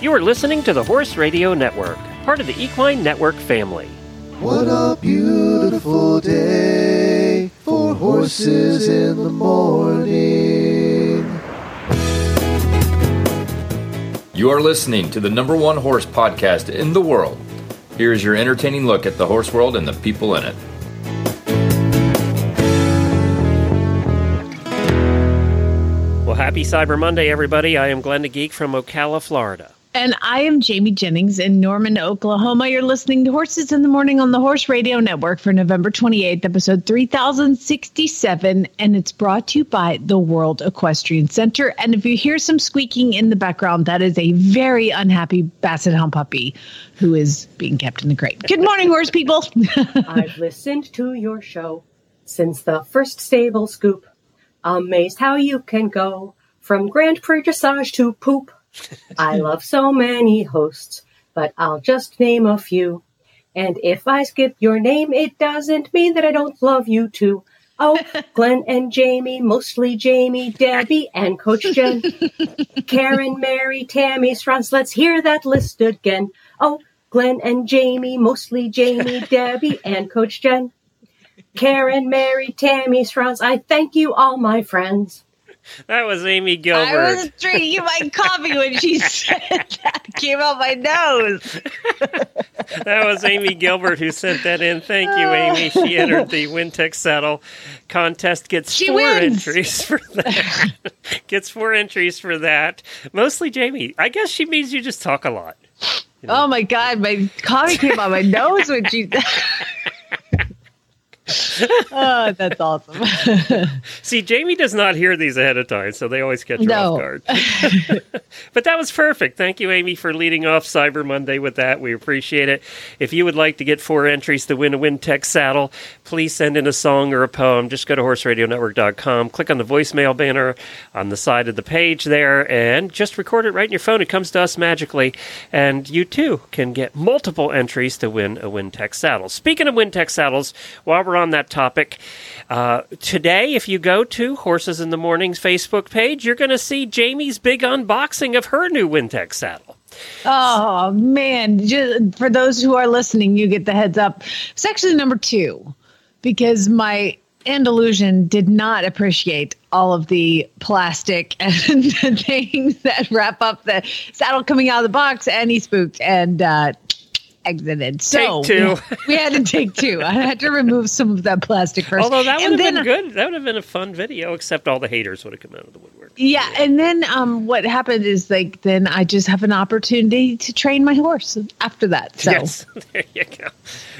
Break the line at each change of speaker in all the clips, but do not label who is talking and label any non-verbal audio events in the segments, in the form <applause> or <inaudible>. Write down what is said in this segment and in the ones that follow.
You are listening to the Horse Radio Network, part of the Equine Network family.
What a beautiful day for horses in the morning.
You are listening to the number one horse podcast in the world. Here is your entertaining look at the horse world and the people in it.
Well, happy Cyber Monday, everybody. I am Glenn the Geek from Ocala, Florida.
And I am Jamie Jennings in Norman, Oklahoma. You're listening to Horses in the Morning on the Horse Radio Network for November 28th, episode 3067. And it's brought to you by the World Equestrian Center. And if you hear some squeaking in the background, that is a very unhappy Basset Hound puppy who is being kept in the crate. Good morning, horse people. <laughs>
I've listened to your show since the first stable scoop. Amazed how you can go from Grand Prix dressage to poop. I love so many hosts, but I'll just name a few. And if I skip your name, it doesn't mean that I don't love you too. Oh, <laughs> Glenn and Jamie, mostly Jamie, Debbie, and Coach Jenn. <laughs> Karen, Mary, Tammy, Strauss, let's hear that list again. Oh, Glenn and Jamie, mostly Jamie, <laughs> Debbie, and Coach Jenn. Karen, Mary, Tammy, Strauss, I thank you all, my friends.
That was Amy Gilbert.
I was drinking my coffee when she said that. Came out my nose. <laughs>
that was Amy Gilbert who sent that in. Thank you, Amy. She <laughs> entered the Wintec Saddle contest. Gets
She
four
wins.
entries <laughs> for that. gets four entries for that. Mostly Jamie. I guess she means you just talk a lot.
Oh my God, my coffee came out my nose when she. Oh, <laughs> that's awesome. <laughs>
See, Jamie does not hear these ahead of time, so they always catch her
No.
off guard. <laughs> but that was perfect. Thank you, Amy, for leading off Cyber Monday with that. We appreciate it. If you would like to get four entries to win a Wintec saddle, please send in a song or a poem. Just go to horseradionetwork.com, click on the voicemail banner on the side of the page there, and just record it right in your phone. It comes to us magically, and you too can get multiple entries to win a Wintec saddle. Speaking of Wintec saddles, while we're on that topic, uh, today, if you go to Horses in the Morning's Facebook page, you're going to see Jamie's big unboxing of her new Wintec saddle.
oh man! Just, for those who are listening, you get the heads up. Actually number two because my Andalusian did not appreciate all of the plastic <laughs> and the things that wrap up the saddle coming out of the box, and he spooked and uh, exited. So
Take two. <laughs>
we had to take two. I had to remove some of that plastic first.
Although that would
And
have
then-
been good. That would have been a fun video, except all the haters would have come out of the woodwork.
Yeah, and then um, what happened is like then I just have an opportunity to train my horse after that. So
Yes, <laughs> there you go.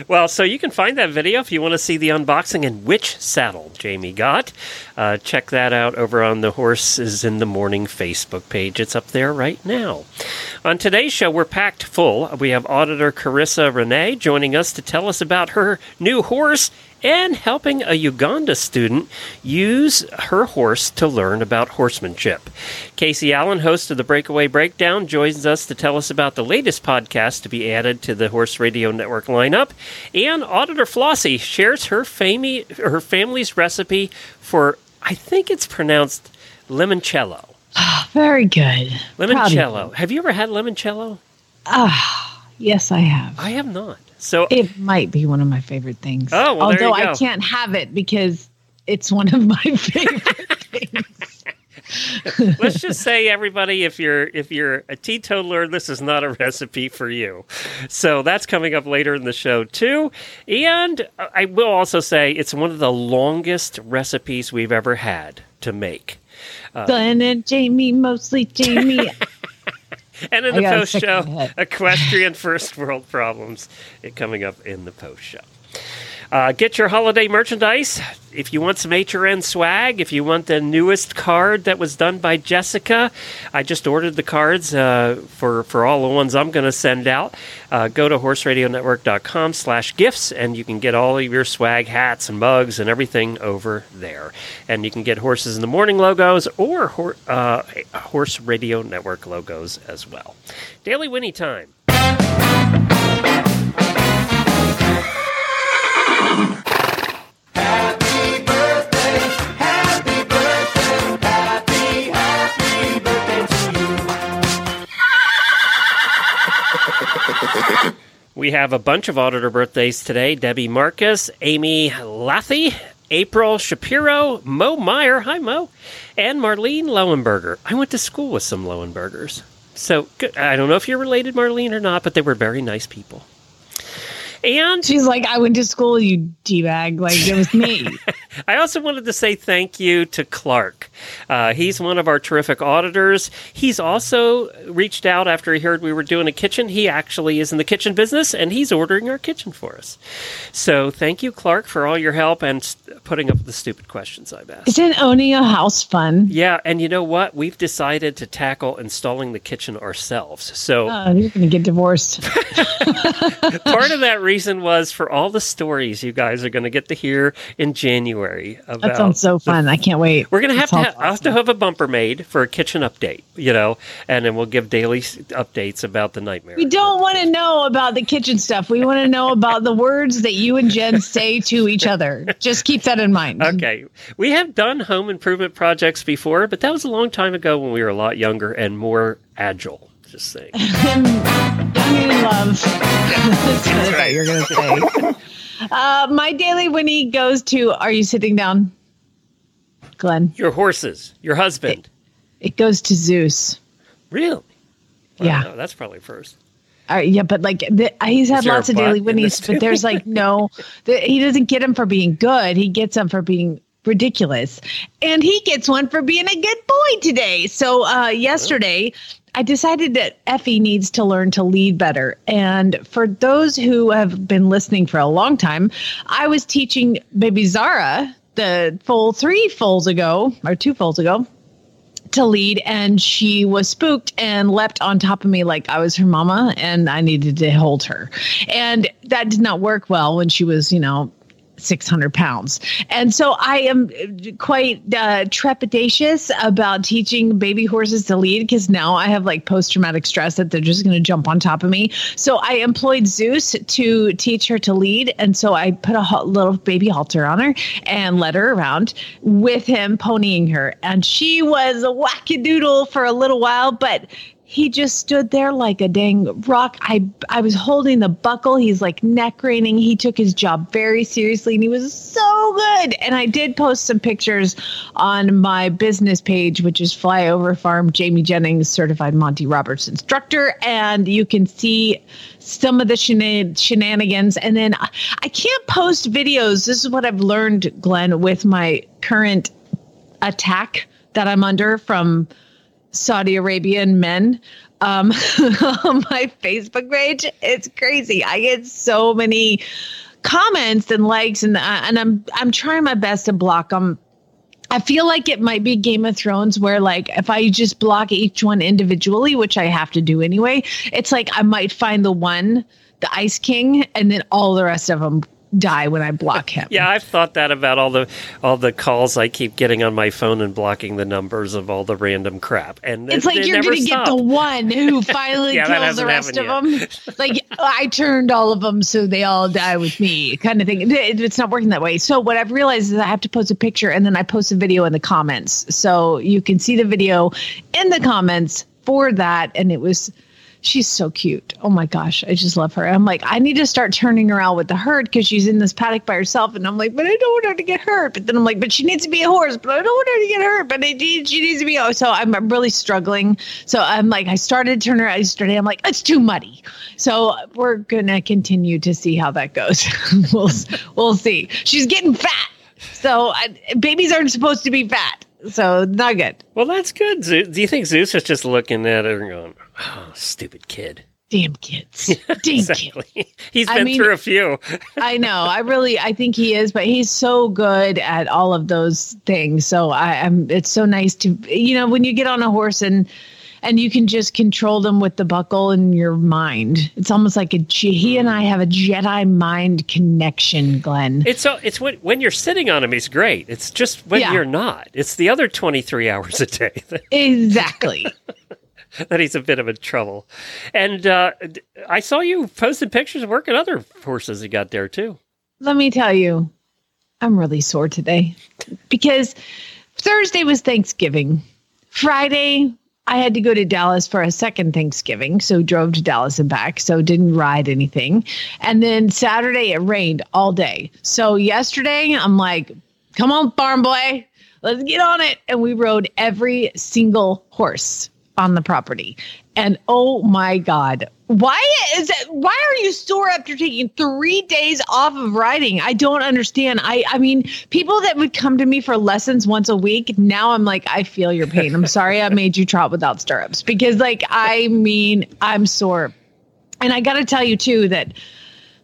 Well, so you can find that video if you want to see the unboxing and which saddle Jamie got. Uh, check that out over on the Horses in the Morning Facebook page. It's up there right now. On today's show, we're packed full. We have auditor Karissa Rene joining us to tell us about her new horse and helping a Uganda student use her horse to learn about horsemanship. Casey Allen, host of the Breakaway Breakdown, joins us to tell us about the latest podcast to be added to the Horse Radio Network lineup. And Auditor Flossie shares her, fami- her family's recipe for, I think it's pronounced limoncello.
very good.
Limoncello.
you.
Have you ever had limoncello?
Ah, yes, I have.
I have not. So
It might be one of my favorite things.
Oh, well, there
although
you go.
I can't have it because it's one of my <laughs> favorite things.
let's just say everybody if you're if you're a teetotaler this is not a recipe for you so that's coming up later in the show too and i will also say it's one of the longest recipes we've ever had to make uh,
Glenn and Jamie, mostly Jamie. <laughs>
and in the post show
of my head.
equestrian first world problems eh, coming up in the post show uh, get your holiday merchandise. If you want some HRN swag, if you want the newest card that was done by Jessica, I just ordered the cards uh, for, for all the ones I'm going to send out. Uh, go to horseradionetwork.com slash gifts, and you can get all of your swag, hats, and mugs, and everything over there. And you can get Horses in the Morning logos or uh, Horse Radio Network logos as well. Daily Winnie time. We have a bunch of auditor birthdays today Debbie Marcus, Amy Lathy, April Shapiro, Mo Meyer, hi Mo, and Marlene Lowenberger. I went to school with some Lowenbergers. So I don't know if you're related, Marlene, or not, but they were very nice people. And
She's like, I went to school, you d bag. Like it was me. <laughs>
I also wanted to say thank you to Clark. Uh, he's one of our terrific auditors. He's also reached out after he heard we were doing a kitchen. He actually is in the kitchen business and he's ordering our kitchen for us. So thank you, Clark, for all your help and putting up with the stupid questions I've asked.
Isn't owning a house fun?
Yeah, and you know what? We've decided to tackle installing the kitchen ourselves. So
Oh, you're gonna get divorced. <laughs> <laughs>
part of that reason was for all the stories you guys are going to get to hear in January about
That sounds so
the
fun. I can't wait.
We're gonna have to
sounds
ha- have to have a bumper made for a kitchen update, you know, and then we'll give daily updates about the nightmare.
We don't want to know about the kitchen stuff. We want to know about the words that you and Jen say to each other. Just keep that in mind.
Okay, we have done home improvement projects before, but that was a long time ago when we were a lot younger and more agile. Just saying.
Young <laughs> and in love. That's <laughs> what I thought you were going to say. <laughs> Uh, my daily Winnie goes to Are you sitting down? Glenn.
Your horses, your husband.
It goes to Zeus.
Really?
Yeah.
Wow, that's probably first.
All right, yeah, but like the, he's had lots of daily winnies, but there's like no, the, he doesn't get them for being good. He gets them for being ridiculous, and he gets one for being a good boy today. So uh, yesterday, I decided that Effie needs to learn to lead better. And for those who have been listening for a long time, I was teaching baby Zara the full three fulls ago or two fulls ago to lead and she was spooked and leapt on top of me like I was her mama and I needed to hold her. And that did not work well when she was, you know, 600 pounds. And so I am quite uh, trepidatious about teaching baby horses to lead because now I have like post traumatic stress that they're just going to jump on top of me. So I employed Zeus to teach her to lead. And so I put a little baby halter on her and led her around with him ponying her. And she was a wackadoodle for a little while, but he just stood there like a dang rock. I I was holding the buckle. He's like neck craning. He took his job very seriously and he was so good. And I did post some pictures on my business page, which is Flyover Farm Jamie Jennings certified Monty Roberts instructor. And you can see some of the shenan- shenanigans. And then I can't post videos. This is what I've learned, Glenn, with my current attack that I'm under from Saudi Arabian men um, <laughs> on my Facebook page. It's crazy. I get so many comments and likes, and and I'm I'm trying my best to block them. I feel like it might be Game of Thrones where like if I just block each one individually, which I have to do anyway, it's like I might find the one, the Ice King, and then all the rest of them die when I block <laughs> him.
Yeah, I've thought that about all the all the calls I keep getting on my phone and blocking the numbers of all the random crap. And
It's
it-
like you're gonna get the one who <laughs> finally
Yeah,
kills the rest of them. <laughs> Like I turned all of them so they all die with me, kind of thing. It- It's not working that way. So what I've realized is I have to post a picture and then I post a video in the comments, so you can see the video in the comments for that. And it was. She's so cute. Oh my gosh, I just love her. I'm like, I need to start turning her out with the herd because she's in this paddock by herself. And I'm like, but I don't want her to get hurt. But then I'm like, but she needs to be a horse. But I don't want her to get hurt. But I need, she needs to be. Oh, so I'm I'm really struggling. So I'm like, I started to turn her out yesterday. I'm like, it's too muddy. So we're gonna continue to see how that goes. <laughs> we'll we'll see. She's getting fat. So I, babies aren't supposed to be fat. So not good.
Well, that's good. Do you think Zeus is just looking at her and going, "Oh, stupid kid"?
Damn kids. <laughs> Damn kids.
Exactly. <laughs> He's
I
been
mean-
through a few. <laughs>
I know. I really, I think he is, but he's so good at all of those things. So I, I'm. It's so nice to, you know, when you get on a horse and and you can just control them with the buckle in your mind. It's almost like a. He and I have a Jedi mind connection, Glenn.
It's so it's when when you're sitting on him, he's great. It's just when
Yeah.
you're not. It's the other 23 <laughs> hours a day that, <laughs>
exactly. <laughs>
that he's a bit of a trouble. And uh, I saw you posted pictures of working other horses you got there too.
Let me tell you, I'm really sore today because Thursday was Thanksgiving. Friday, I had to go to Dallas for a second Thanksgiving, so drove to Dallas and back, so didn't ride anything. And then Saturday it rained all day. So yesterday I'm like, "Come on, farm boy, let's get on it." And we rode every single horse on the property. And oh my god, why is it why are you sore after taking 3 days off of riding? I don't understand. I I mean, people that would come to me for lessons once a week, now I'm like I feel your pain. I'm sorry I made you trot without stirrups because like I mean, I'm sore. And I got to tell you too that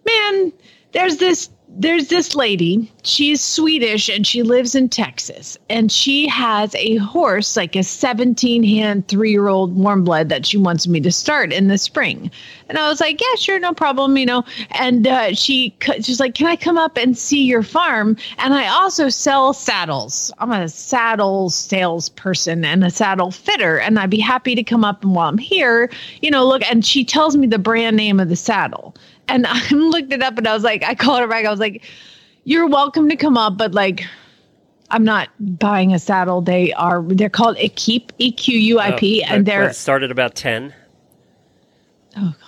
man, there's this there's this lady she's swedish and she lives in texas and she has a horse like a 17 hand three year old warm blood that she wants me to start in the spring. And i was like yeah sure no problem you know? And uh, she she's like can i come up and see your farm? And i also sell saddles. I'm a saddle salesperson and a saddle fitter and i'd be happy to come up and while i'm here you know look and she tells me the brand name of the saddle and <laughs> I looked it up and I was like, I called her back. I was like, you're welcome to come up, but like, I'm not buying a saddle. They are, they're called Equip, E Q U I P,
Oh,
and they're,
started about 10.
oh God.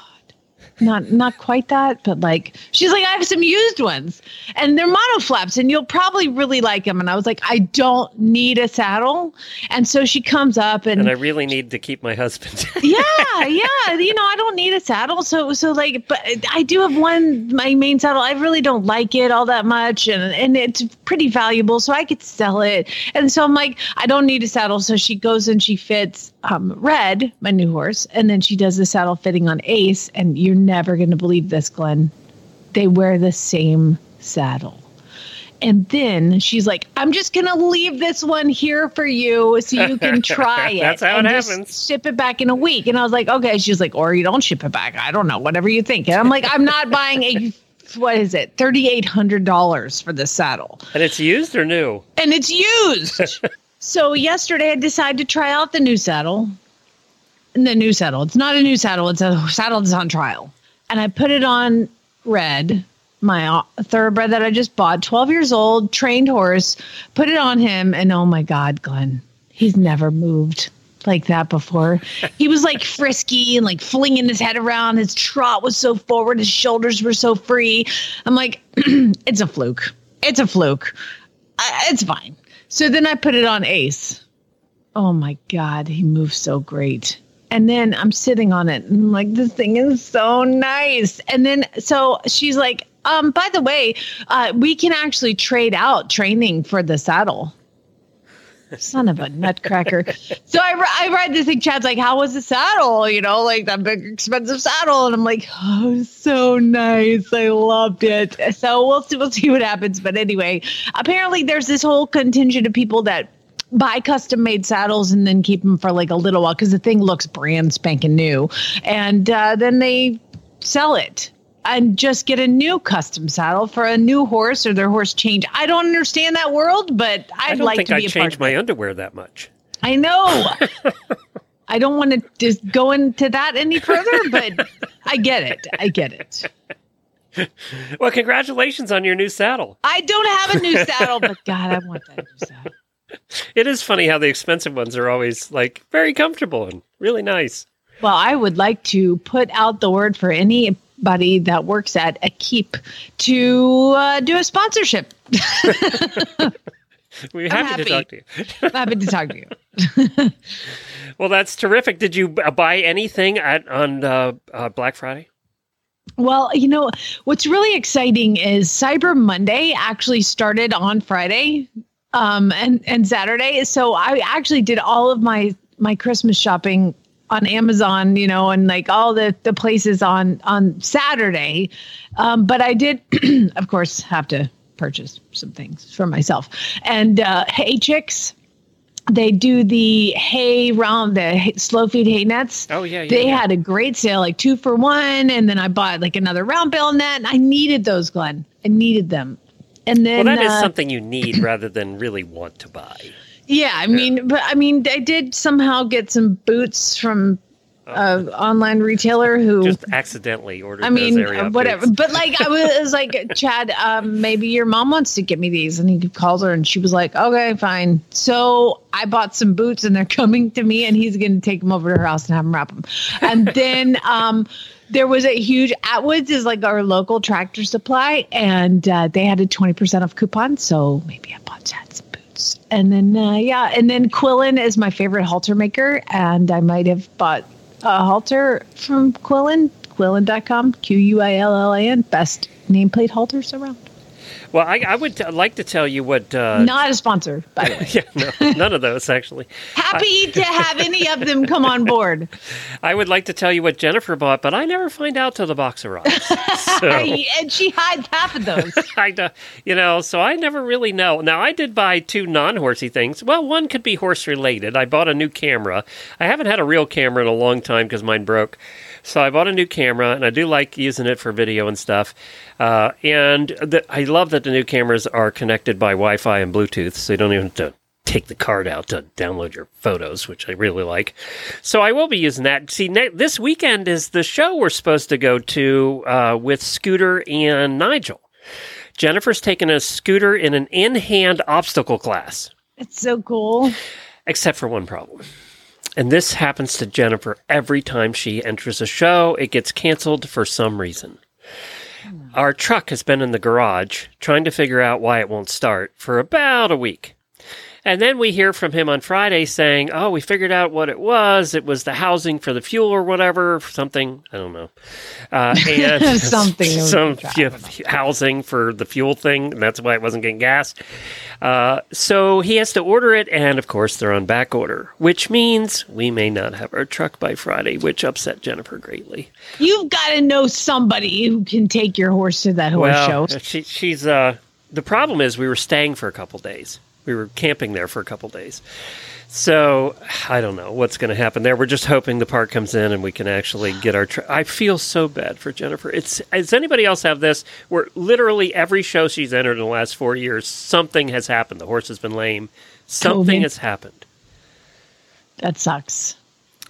Not not quite that, but like she's like, I have some used ones and they're mono flaps and you'll probably really like them. And I was like, I don't need a saddle. And so she comes up and,
And I really need to keep my husband. <laughs>
yeah, yeah. You know, I don't need a saddle. So, so like, but I do have one, my main saddle. I really don't like it all that much. And, and it's pretty valuable. So I could sell it. And so I'm like, I don't need a saddle. So she goes and she fits um, Red, my new horse. And then she does the saddle fitting on Ace. And you're never going to believe this, Glenn. They wear the same saddle. And then she's like, I'm just going to leave this one here for you so you <laughs> can try it.
That's how
and
it
just
happens.
Ship it back in a week. And I was like, okay. She's like, or you don't ship it back. I don't know, whatever you think. And I'm like, I'm not buying a, <laughs> what is it, $3,800 for this saddle.
and it's used or new?
And it's used. <laughs> so yesterday I decided to try out the new saddle. The new saddle. It's not a new saddle, it's a saddle that's on trial. And I put it on red, my uh, thoroughbred that I just bought, 12 years old, trained horse, put it on him. And oh my God, Glenn, he's never moved like that before. <laughs> He was like frisky and like flinging his head around. His trot was so forward, his shoulders were so free. I'm like, <clears throat> it's a fluke. It's a fluke. I, it's fine. So then I put it on Ace. Oh my God, he moves so great. And then I'm sitting on it and I'm like, this thing is so nice. And then so she's like, um, by the way, uh, we can actually trade out training for the saddle. Son of a nutcracker. so I, I ride this thing. Chad's like, how was the saddle? You know, like that big expensive saddle. And I'm like, oh, so nice. I loved it. So we'll see, we'll see what happens. But anyway, apparently there's this whole contingent of people that buy custom made saddles and then keep them for like a little while because the thing looks brand spanking new. And uh, then they sell it and just get a new custom saddle for a new horse or their horse change. I don't understand that world, but I'd
I don't
like
think
to
I
be a
change my underwear that much.
I know. <laughs> I don't want to just go into that any further, but I get it. I get it.
Well, congratulations on your new saddle.
I don't have a new <laughs> saddle, but God, I want that new saddle.
It is funny how the expensive ones are always like very comfortable and really nice.
Well, I would like to put out the word for anybody that works at a keep to uh, do a sponsorship. <laughs>
We're
I'm
happy, to talk to you.
I'm happy to talk to you. <laughs> <laughs>
Well, that's terrific. Did you uh, buy anything at on uh, uh, Black Friday?
Well, you know, what's really exciting is Cyber Monday actually started on Friday um, and, and Saturday. So I actually did all of my, my Christmas shopping on Amazon, you know, and like all the, the places on, on Saturday. Um, but I did, <clears throat> of course, have to purchase some things for myself. And uh, Hay Chix, they do the hay round, the slow feed hay nets.
Oh, yeah, yeah,
They
yeah.
had a great sale, like two for one. And then I bought like another round bale net. And I needed those, Glenn. I needed them. And then,
Well, that is
uh,
something you need rather than really want to buy.
Yeah, I mean, but I mean, I did somehow get some boots from a online retailer who
Just accidentally ordered.
I mean,
those area
uh, whatever. But like, I was like, Chad, um, maybe your mom wants to get me these, and he calls her, and she was like, okay, fine. So I bought some boots, and they're coming to me, and he's going to take them over to her house and have them wrap them. And <laughs> then um, there was a huge Atwoods is like our local tractor supply, and uh, they had a twenty percent off coupon. So maybe I bought Chad some and then uh, yeah, and then Quillen is my favorite halter maker, and I might have bought a halter from Quillen, Quillen.com, Q U I L L A N, best nameplate halters around.
Well, I, I would t- like to tell you what. Uh,
Not a sponsor, by the <laughs> way.
yeah, no, none of those actually.
Happy to have any of them come on board. <laughs>
I would like to tell you what Jennifer bought, but I never find out till the box arrives. <laughs> So
and she hides half of those.
I, do- you know, so I never really know. Now I did buy two non-horsey things. Well, one could be horse related. I bought a new camera. I haven't had a real camera in a long time because mine broke. So I bought a new camera, and I do like using it for video and stuff. Uh, and the, I love that the new cameras are connected by Wi-Fi and Bluetooth, so you don't even have to take the card out to download your photos, which I really like. So I will be using that. See, ne- this weekend is the show we're supposed to go to uh, with Scooter and Nigel. Jennifer's taking a scooter in an in-hand obstacle class
It's so cool.
except for one problem. And this happens to Jennifer every time she enters a show. It gets canceled for some reason. Hmm. Our truck has been in the garage trying to figure out why it won't start for about a week. And then we hear from him on Friday saying, Oh, we figured out what it was. It was the housing for the fuel or whatever, something. I don't know. Uh, <laughs> and
Something <laughs>
Some housing for the fuel thing. And that's why it wasn't getting gas. Uh, so he has to order it. And of course, they're on back order, which means we may not have our truck by Friday, which upset Jennifer greatly.
You've got to know somebody who can take your horse to that horse
well,
show.
She, she's uh, the problem is we were staying for a couple days. We were camping there for a couple days. So I don't know what's going to happen there. We're just hoping the park comes in and we can actually get our. Tra- I feel so bad for Jennifer. It's does anybody else have this? Where literally every show she's entered in the last four years, something has happened. The horse has been lame. Something
COVID.
has happened.
That sucks.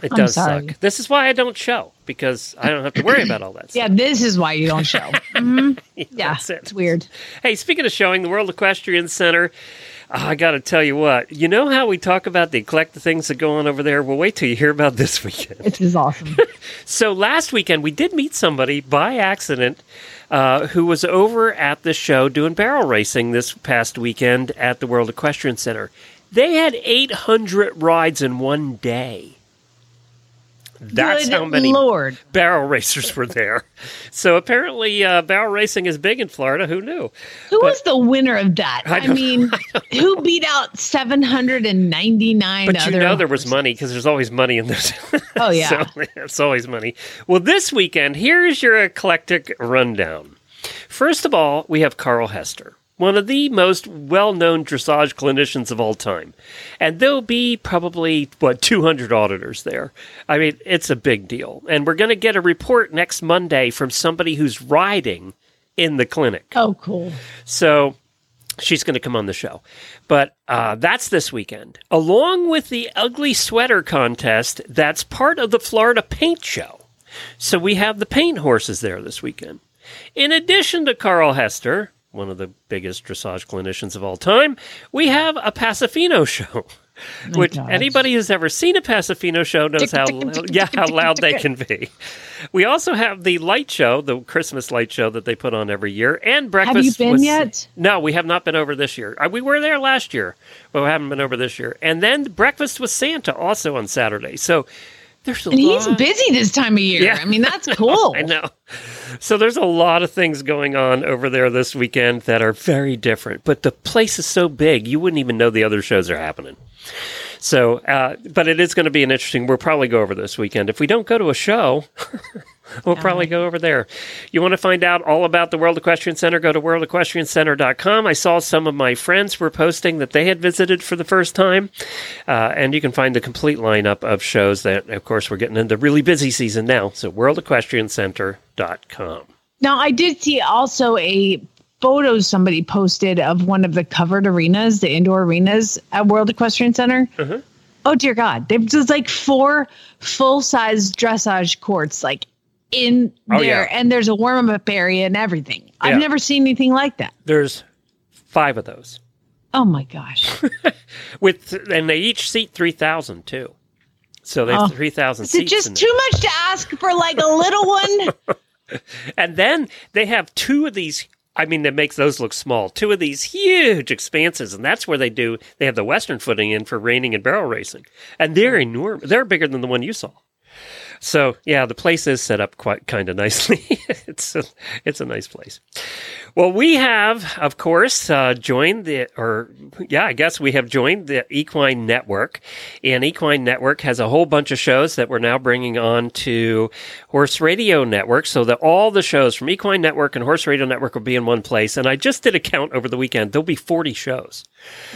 It
I'm
does
sorry.
suck. This is why I don't show because I don't have to worry about all that.
Yeah,
stuff.
this is why you don't show. <laughs> Mhm. Yeah,
That's it.
it's weird.
Hey, speaking of showing, the World Equestrian Center, I got to tell you what. You know how we talk about the eclectic things that go on over there? Well, wait till you hear about this <laughs> weekend.
It is awesome. <laughs>
So last weekend, we did meet somebody by accident uh, who was over at the show doing barrel racing this past weekend at the World Equestrian Center. They had 800 rides in one day. That's
Good
how many
Lord.
barrel racers were there. So apparently, uh, barrel racing is big in Florida. Who knew?
Who
But-
was the winner of that?
I
I, mean, <laughs> who beat out 799
But you know there was money because there's always money in this. <laughs>
Oh, yeah. <laughs>
so it's always money. Well, this weekend, here's your eclectic rundown. First of all, we have Carl Hester, one of the most well-known dressage clinicians of all time, and there'll be probably what 200 auditors there. I mean, it's a big deal, and we're going to get a report next Monday from somebody who's riding in the clinic.
Oh, cool.
So she's going to come on the show. But uh, that's this weekend, along with the ugly sweater contest that's part of the Florida Paint Show. So we have the paint horses there this weekend. In addition to Carl Hester, one of the biggest dressage clinicians of all time, we have a Paso Fino show. <laughs> Which anybody who's ever seen a Paso Fino show knows how yeah how loud they can be. We also have the light show, the Christmas light show that they put on every year, and breakfast.
Have
you been
yet?
No, we have not been over this year. Uh, We were there last year, but we haven't been over this year. And then breakfast with Santa also on Saturday. So there's a
And he's busy this time of year.
Yeah.
I mean, that's <laughs> cool.
I know. So there's a lot of things going on over there this weekend that are very different. But the place is so big, you wouldn't even know the other shows are happening. So, uh, but it is going to be an interesting. We'll probably go over this weekend. If we don't go to a show, <laughs> we'll probably go over there. You want to find out all about the World Equestrian Center? Go to worldequestriancenter.com. I saw some of my friends were posting that they had visited for the first time, uh, and you can find the complete lineup of shows. That, of course, we're getting into really busy season now. So, worldequestriancenter.com.
Now, I did see also a photo somebody posted of one of the covered arenas, the indoor arenas at World Equestrian Center.
Uh-huh.
Oh dear God! There's like four full size dressage courts, like in
Oh,
there,
yeah.
and there's a warm up area and everything.
Yeah.
I've never seen anything like that.
There's five of those
Oh my gosh! <laughs>
with, and they each seat three thousand too. So they have
Oh.
three thousand
Is it
seats. in
just too much to ask for like a little one? <laughs>
And then they have two of these. I mean, that makes those look small. Two of these huge expanses, and that's where they do. They have the western footing in for reining and barrel racing, and they're enormous. They're bigger than the one you saw. So yeah, the place is set up quite kind of nicely. <laughs> it's a, it's a nice place. Well, we have, of course, uh, joined the, or yeah, I guess we have joined the Equine Network, and Equine Network has a whole bunch of shows that we're now bringing on to Horse Radio Network, so that all the shows from Equine Network and Horse Radio Network will be in one place. And I just did a count over the weekend; there'll be forty shows.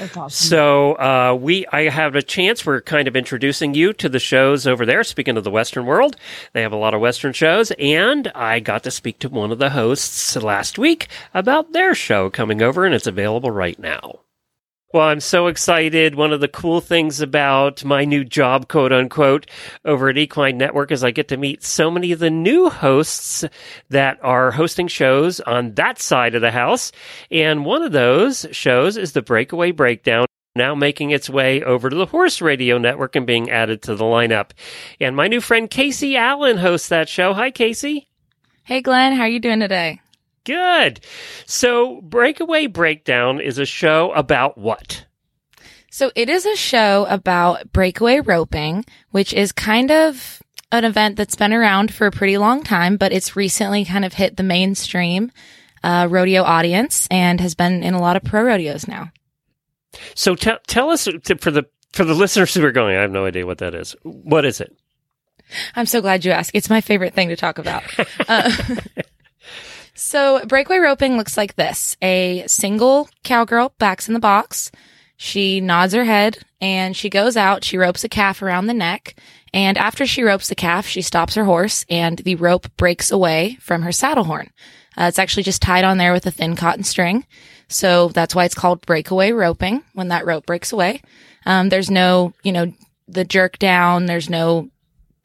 Awesome.
So uh, we, I have a chance. We're kind of introducing you to the shows over there. Speaking of the Western world, they have a lot of Western shows, and I got to speak to one of the hosts last week about their show coming over, and it's available right now. Well, I'm so excited. One of the cool things about my new job, quote unquote, over at Equine Network is I get to meet so many of the new hosts that are hosting shows on that side of the house. And one of those shows is the Breakaway Breakdown. Now making its way over to the Horse Radio Network and being added to the lineup. And my new friend Casey Allen hosts that show. Hi, Casey.
Hey, Glenn, how are you doing today?
Good. So, Breakaway Breakdown is a show about what?
So it is a show about breakaway roping, which is kind of an event that's been around for a pretty long time, but it's recently kind of hit the mainstream uh, rodeo audience and has been in a lot of pro rodeos now.
So, tell tell us to, for the for the listeners who are going. I have no idea what that is. What is it?
I'm so glad you asked. It's my favorite thing to talk about. <laughs> Uh, <laughs> so breakaway roping looks like this. A single cowgirl backs in the box. She nods her head and she goes out. She ropes a calf around the neck. And after she ropes the calf, she stops her horse and the rope breaks away from her saddle horn. Uh, it's actually just tied on there with a thin cotton string. So that's why it's called breakaway roping when that rope breaks away. Um, there's no, you know, the jerk down. There's no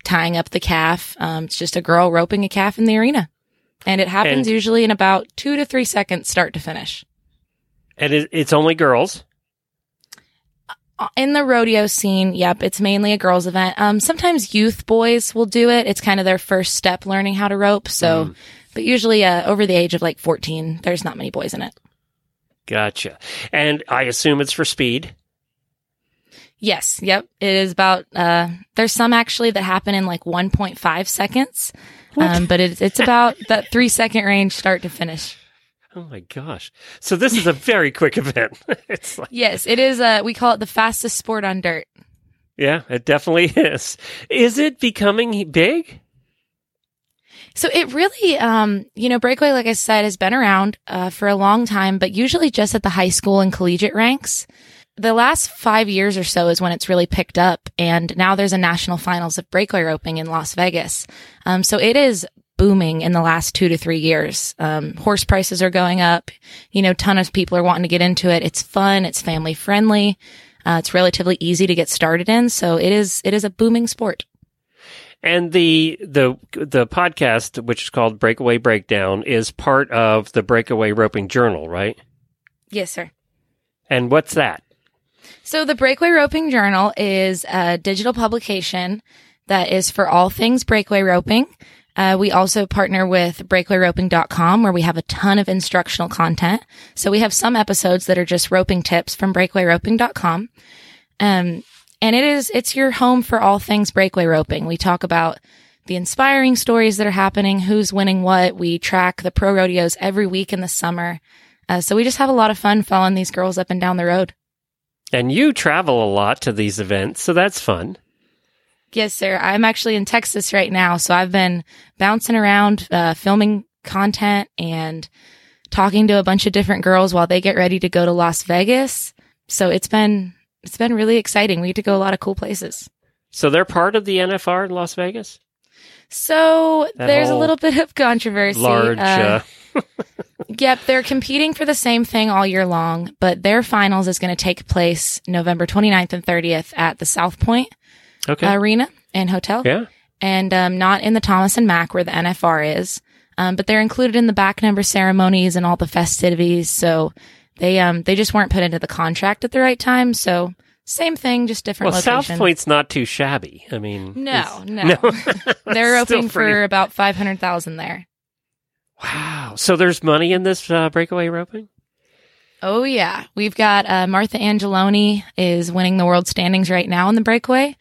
tying up the calf. Um, it's just a girl roping a calf in the arena. And it happens
And-
usually in about two to three seconds, start to finish.
And it's only girls.
Uh, In the rodeo scene, yep, it's mainly a girls' event. Um, sometimes youth boys will do it. It's kind of their first step learning how to rope. So, but usually, uh, over the age of like 14, there's not many boys in it.
Gotcha. And I assume it's for speed.
Yes, yep. It is about, uh, there's some actually that happen in like 1.5 seconds. Um, but it, it's about that three second range start to finish.
Oh my gosh. So this is a very quick <laughs> event. <laughs> it's like,
Yes, it is. Uh, we call it the fastest sport on dirt.
yeah, it definitely <laughs> is. Is it becoming big?
So it really, um, you know, breakaway, like I said, has been around uh, for a long time, but usually just at the high school and collegiate ranks. The last five years or so is when it's really picked up, and now there's a national finals of breakaway roping in Las Vegas. Um, so it is booming in the last two to three years. Um, horse prices are going up. You know, ton of people are wanting to get into it. It's fun. It's family friendly. Uh, it's relatively easy to get started in. So it is, it is a booming sport.
And the the the podcast, which is called Breakaway Breakdown, is part of the Breakaway Roping Journal, right?
Yes, sir.
And what's that?
So the Breakaway Roping Journal is a digital publication that is for all things breakaway roping. Uh, we also partner with breakawayroping.com where we have a ton of instructional content. So we have some episodes that are just roping tips from breakawayroping.com. Um, and it is, it's your home for all things breakaway roping. We talk about the inspiring stories that are happening, who's winning what. We track the pro rodeos every week in the summer. Uh, so we just have a lot of fun following these girls up and down the road.
And you travel a lot to these events, so that's fun.
Yes, sir. I'm actually in Texas right now, so I've been bouncing around, uh, filming content and talking to a bunch of different girls while they get ready to go to Las Vegas. So it's been it's been really exciting. We get to go a lot of cool places.
So they're part of the NFR in Las Vegas.
So
That
there's a little bit of controversy.
Large.
Uh,
Uh, <laughs>
Yep, they're competing for the same thing all year long, but their finals is going to take place November 29th and 30th at the South Point
Okay.
Arena and Hotel.
yeah.
and um, not in the Thomas and Mack where the NFR is. Um, but they're included in the back number ceremonies and all the festivities. So they um they just weren't put into the contract at the right time. So same thing, just different
Well,
location.
South Point's not too shabby. I mean,
No,
it's-
no. <laughs> they're hoping
pretty-
for about five hundred thousand there.
Wow. So there's money in this uh, breakaway roping?
Oh yeah, we've got uh, Martha Angelone is winning the world standings right now in the breakaway,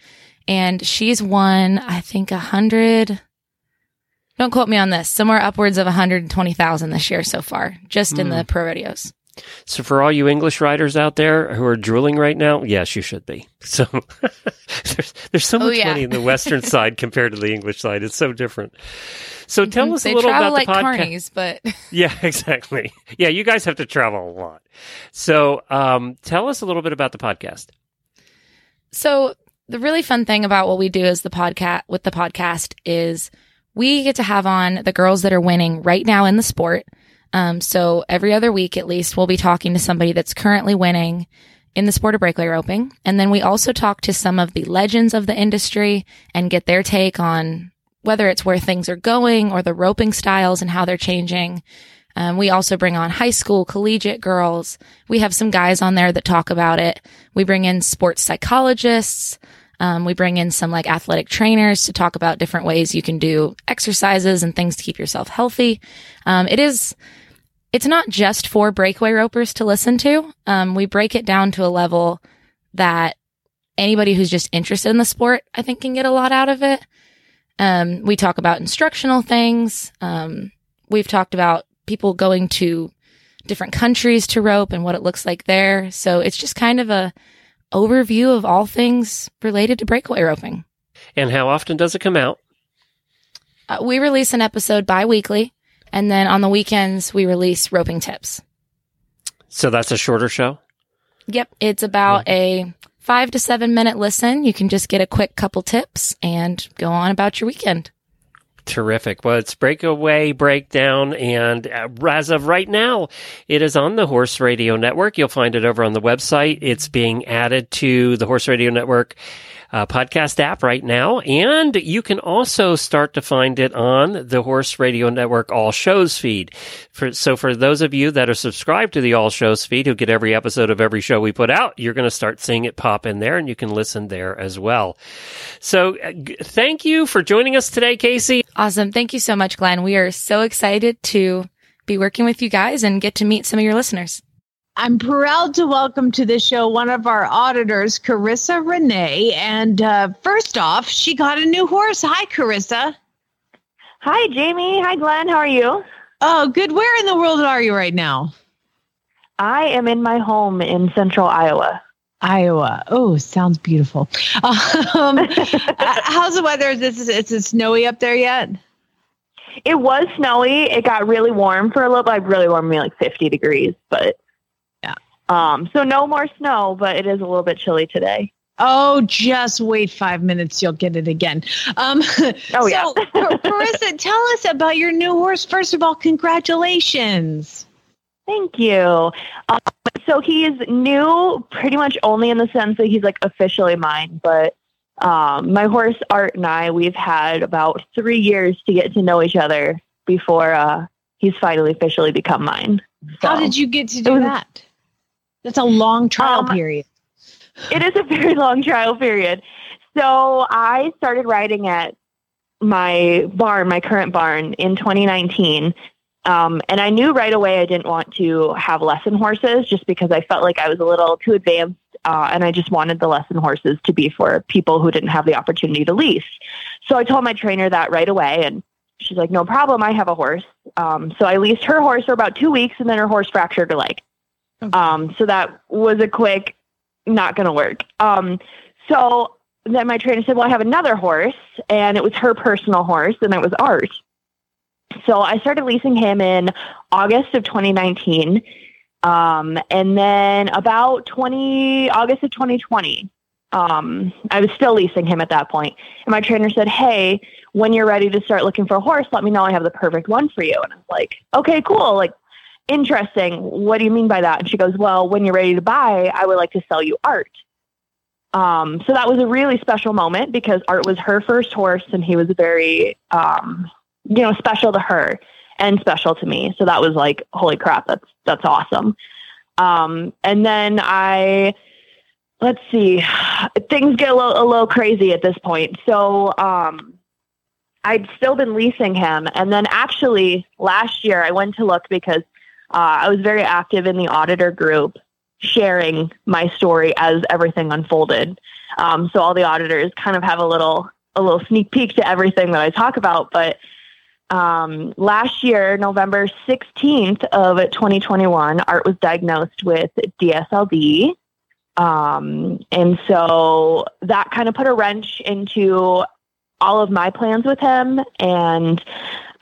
and she's won I think a hundred. Don't quote me on this. Somewhere upwards of one hundred twenty thousand this year so far, just in the pro rodeos.
So for all you English writers out there who are drooling right now, yes, you should be. <laughs> So there's there's so
Oh,
much
yeah.
money in the Western <laughs> side compared to the English side. It's so different. So tell us
they
a little about
like
the podcast.
carnies, but <laughs>
Yeah, exactly. Yeah, you guys have to travel a lot. So um, tell us a little bit about the podcast.
So the really fun thing about what we do as the podcast with the podcast is we get to have on the girls that are winning right now in the sport. Um, so every other week at least, we'll be talking to somebody that's currently winning in the sport of breakaway roping. And then we also talk to some of the legends of the industry and get their take on whether it's where things are going or the roping styles and how they're changing. Um, we also bring on high school, collegiate girls. We have some guys on there that talk about it. We bring in sports psychologists. Um, we bring in some like athletic trainers to talk about different ways you can do exercises and things to keep yourself healthy. Um, it is, it's not just for breakaway ropers to listen to. Um, we break it down to a level that anybody who's just interested in the sport, I think can get a lot out of it. Um, we talk about instructional things. Um, we've talked about people going to different countries to rope and what it looks like there. So it's just kind of a overview of all things related to breakaway roping.
And how often does it come out?
Uh, we release an episode bi-weekly and then on the weekends we release roping tips.
So that's a shorter show?
Yep. It's about a five to seven minute listen. You can just get a quick couple tips and go on about your weekend.
Terrific. Well, it's Breakaway Breakdown, and uh, as of right now, it is on the Horse Radio Network. You'll find it over on the website. It's being added to the Horse Radio Network uh, podcast app right now, and you can also start to find it on the Horse Radio Network All Shows feed. For, so, for those of you that are subscribed to the All Shows feed, who get every episode of every show we put out, you're going to start seeing it pop in there, and you can listen there as well. So, uh, g- thank you for joining us today, Casey.
Awesome. Thank you so much, Glenn. We are so excited to be working with you guys and get to meet some of your listeners.
I'm proud to welcome to the show one of our auditors, Karissa Rene. And uh, first off, she got a new horse. Hi, Karissa.
Hi, Jamie. Hi, Glenn. How are you?
Oh, good. Where in the world are you right now?
I am in my home in central Iowa.
Iowa. Oh, sounds beautiful. <laughs> Um, <laughs> uh, how's the weather? Is this is it snowy up there yet?
It was snowy. It got really warm for a little bit. Really warm, I mean like 50 degrees, but. Um, so no more snow, but it is a little bit chilly today.
Oh, just wait five minutes. You'll get it again. Um, <laughs>
Oh, yeah.
so, Karissa, <laughs> tell us about your new horse. First of all, congratulations.
Thank you. Um, so he's new pretty much only in the sense that he's like officially mine, but um, my horse Art and I, we've had about three years to get to know each other before uh, he's finally officially become mine.
How did you get to do
was-
that? That's a long trial
Um,
period.
it is a very <laughs> long trial period. So I started riding at my barn, my current barn, in 2019. Um, and I knew right away I didn't want to have lesson horses just because I felt like I was a little too advanced. Uh, and I just wanted the lesson horses to be for people who didn't have the opportunity to lease. So I told my trainer that right away. And she's like, no problem. I have a horse. Um, so I leased her horse for about two weeks and then her horse fractured her leg.
Okay.
Um, so that was a quick, not going to work. Um, so then my trainer said, Well, I have another horse, and it was her personal horse, and it was Art. So I started leasing him in August of 2019. Um, and then about 20, August of 2020, Um, I was still leasing him at that point. And my trainer said, Hey, when you're ready to start looking for a horse, let me know I have the perfect one for you. And I was like, Okay, cool. Like, interesting. What do you mean by that? And she goes, Well, when you're ready to buy, I would like to sell you art. Um, so that was a really special moment because Art was her first horse and he was very, um, you know, special to her and special to me. So that was like, holy crap, that's, that's awesome. Um, and then I, let's see, <sighs> things get a little, a little crazy at this point. So, um, I'd still been leasing him. And then actually last year I went to look because, uh, I was very active in the auditor group sharing my story as everything unfolded. Um, so all the auditors kind of have a little a little sneak peek to everything that I talk about. But um, last year, November 16th of 2021, Art was diagnosed with DSLD. Um, and so that kind of put a wrench into all of my plans with him and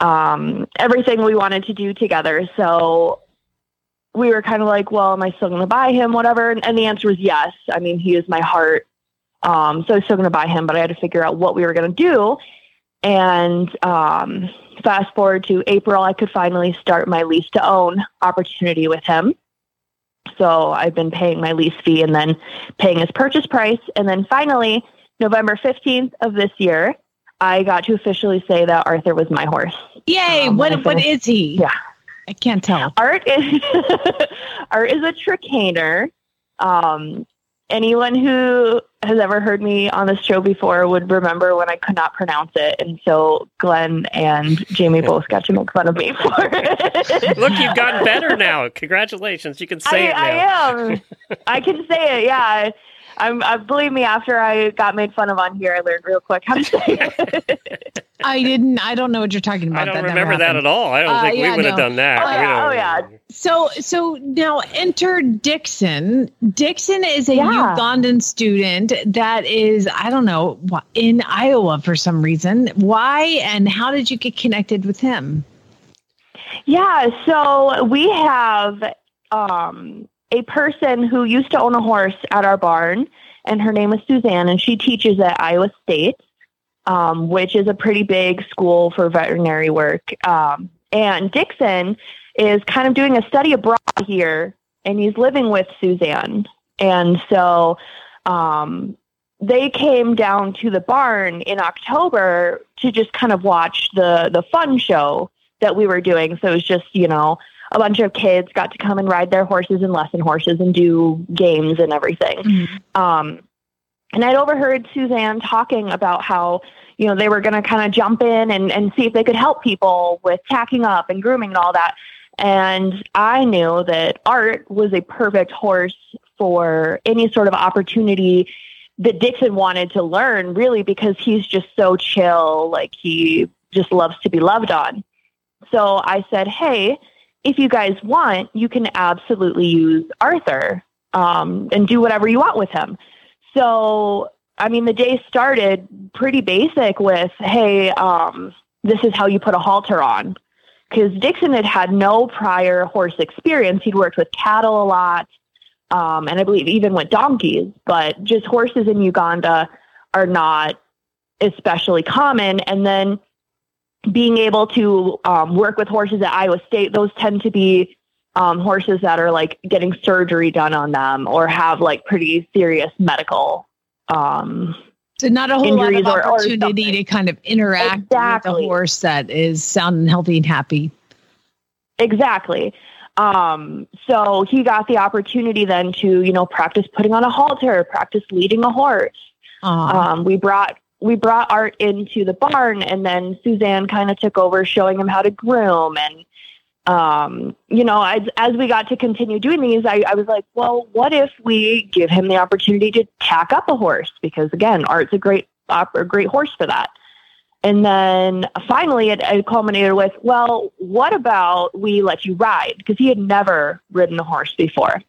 um, everything we wanted to do together. So we were kind of like, well, am I still going to buy him? Whatever. And, and, the answer was yes. I mean, he is my heart. Um, so I was still going to buy him, but I had to figure out what we were going to do. And um, fast forward to April, I could finally start my lease to own opportunity with him. So I've been paying my lease fee and then paying his purchase price. And then finally, November 15th of this year, I got to officially say that Arthur was my horse.
Yay. Um, what, what is he?
Yeah.
I can't tell.
Art is <laughs> Art is a Trakehner. Um, anyone who has ever heard me on this show before would remember when I could not pronounce it, and so Glenn and Jamie <laughs> both got to make fun of me for it. <laughs>
Look, you've gotten better now. Congratulations! You can say
I,
it
now. I am. I can say it. Yeah. I'm, uh, believe me, after I got made fun of on here, I learned real quick how to say it. <laughs>
I didn't. I don't know what you're talking about.
I don't
that
remember that at all. I don't
uh,
think
yeah,
we would
no.
have done that.
Oh yeah, oh yeah.
So so now enter Dixon. Dixon is a
Yeah.
Ugandan student that is I don't know in Iowa for some reason. Why and how did you get connected with him?
Yeah, so we have um, a person who used to own a horse at our barn, and her name is Suzanne, and she teaches at Iowa State, um, which is a pretty big school for veterinary work. Um, and Dixon is kind of doing a study abroad here, and he's living with Suzanne. And so um, they came down to the barn in October to just kind of watch the the fun show that we were doing. So it was just, you know, a bunch of kids got to come and ride their horses and lesson horses and do games and everything. Um, and I'd overheard Suzanne talking about how, you know, they were going to kind of jump in and, and see if they could help people with tacking up and grooming and all that. And I knew that Art was a perfect horse for any sort of opportunity that Dixon wanted to learn, really, because he's just so chill. Like he just loves to be loved on. So I said, hey, if you guys want, you can absolutely use Arthur um, and do whatever you want with him. So, I mean, the day started pretty basic with, hey, um, this is how you put a halter on. Because Dixon had had no prior horse experience. He'd worked with cattle a lot, um, and I believe even with donkeys, but just horses in Uganda are not especially common. And then being able to um, work with horses at Iowa State, those tend to be um, horses that are like getting surgery done on them or have like pretty serious medical. Um,
So not a whole lot of
Injuries or- or
opportunity to kind of interact with a horse that is sound and healthy and happy.
exactly. Um, so he got the opportunity then to, you know, practice putting on a halter, practice leading a horse. Um, we brought we brought Art into the barn, and then Suzanne kind of took over, showing him how to groom. And um, you know, as as we got to continue doing these, I, I was like, well, what if we give him the opportunity to tack up a horse? Because again, Art's a great a great horse for that. And then finally, it, it culminated with, well, what about we let you ride? Because he had never ridden a horse before.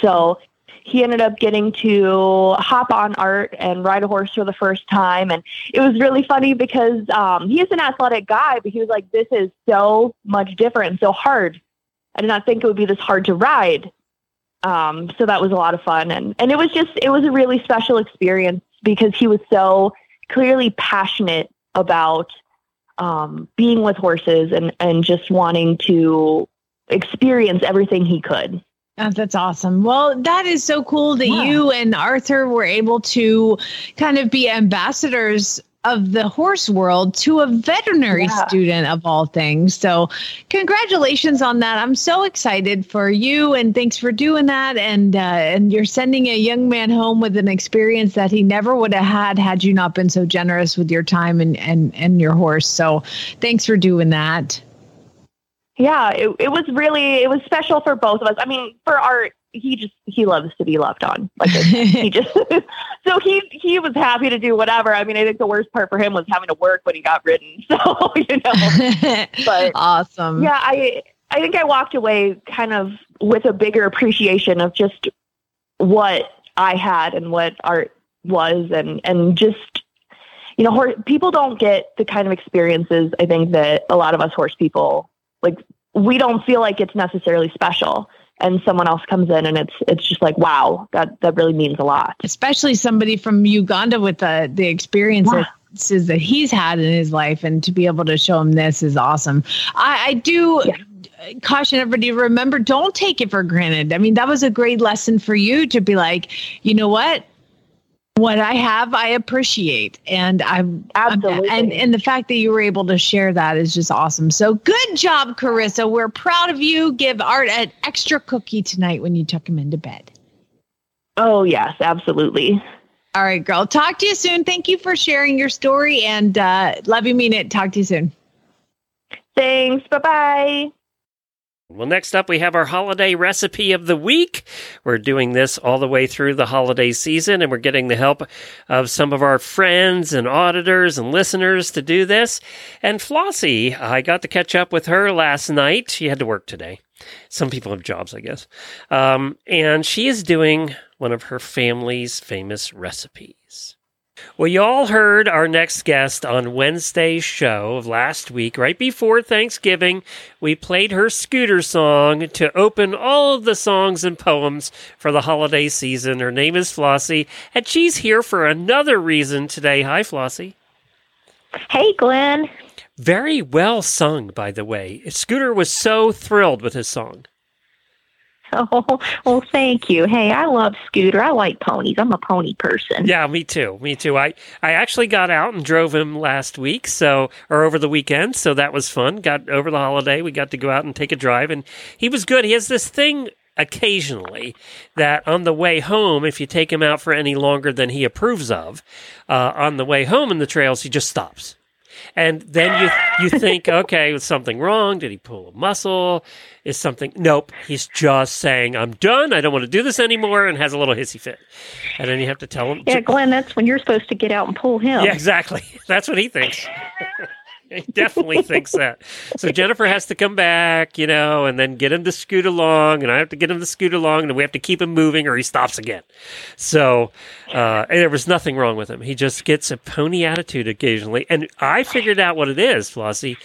So he ended up getting to hop on art and ride a horse for the first time. And it was really funny because um, he is an athletic guy, but he was like, this is so much different and so hard. I did not think it would be this hard to ride. Um, so that was a lot of fun, and and it was just it was a really special experience because he was so clearly passionate about um, being with horses and and just wanting to experience everything he could.
Oh, that's awesome. Well, that is so cool that
Yeah.
you and Arthur were able to kind of be ambassadors of the horse world to a veterinary
Yeah.
student of all things. So, congratulations on that. I'm so excited for you and thanks for doing that and uh, and you're sending a young man home with an experience that he never would have had had you not been so generous with your time and and and your horse. So, thanks for doing that.
Yeah, it, it was really it was special for both of us. I mean, for Art, he just he loves to be loved on. Like <laughs> he just <laughs> so he he was happy to do whatever. I mean, I think the worst part for him was having to work when he got ridden. <laughs> So you know, But-
awesome.
yeah, I I think I walked away kind of with a bigger appreciation of just what I had and what art was, and and just you know, hor- people don't get the kind of experiences I think that a lot of us horse people like. We don't feel like it's necessarily special, and someone else comes in and it's it's just like wow, that that really means a lot.
especially somebody from Uganda with the the experiences that he's had in his life, and to be able to show him this is awesome. I, I do caution everybody: remember, don't take it for granted. I mean, that was a great lesson for you to be like, you know what. What I have, I appreciate, and I'm
Absolutely.
and and the fact that you were able to share that is just awesome. So good job, Karissa. We're proud of you. Give Art an extra cookie tonight when you tuck him into bed.
Oh yes, absolutely.
All right, girl. Talk to you soon. Thank you for sharing your story and uh, love you, mean it. Talk to you soon.
Thanks. Bye bye.
Well, next up, we have our holiday recipe of the week. We're doing this all the way through the holiday season, and we're getting the help of some of our friends and auditors and listeners to do this. And Flossie, I got to catch up with her last night. She had to work today. Some people have jobs, I guess. Um, and she is doing one of her family's famous recipes. Well, you all heard our next guest on Wednesday's show of last week, right before Thanksgiving. We played her scooter song to open all of the songs and poems for the holiday season. Her name is Flossie, and she's here for another reason today. Hi, Flossie.
Hey, Glenn.
Very well sung, by the way. Scooter was so thrilled with his song.
Oh, <laughs> well, thank you. Hey, I love Scooter. I like ponies. I'm a pony person.
Yeah, me too. Me too. I, I actually got out and drove him last week, so or over the weekend, so that was fun. Got over the holiday, we got to go out and take a drive, and he was good. He has this thing occasionally that on the way home, if you take him out for any longer than he approves of, uh, on the way home in the trails, he just stops. And then you you think, <laughs> okay, was something wrong? Did he pull a muscle? Is something? Nope. He's just saying, "I'm done. I don't want to do this anymore," and has a little hissy fit. And then you have to tell him.
Yeah, Glenn, that's when you're supposed to get out and pull him.
Yeah, exactly. <laughs> That's what he thinks. <laughs> he definitely thinks that. So Jennifer has to come back, you know, and then get him to scoot along, and I have to get him to scoot along, and we have to keep him moving, or he stops again. So uh, and there was nothing wrong with him. He just gets a pony attitude occasionally, and I figured out what it is, Flossie.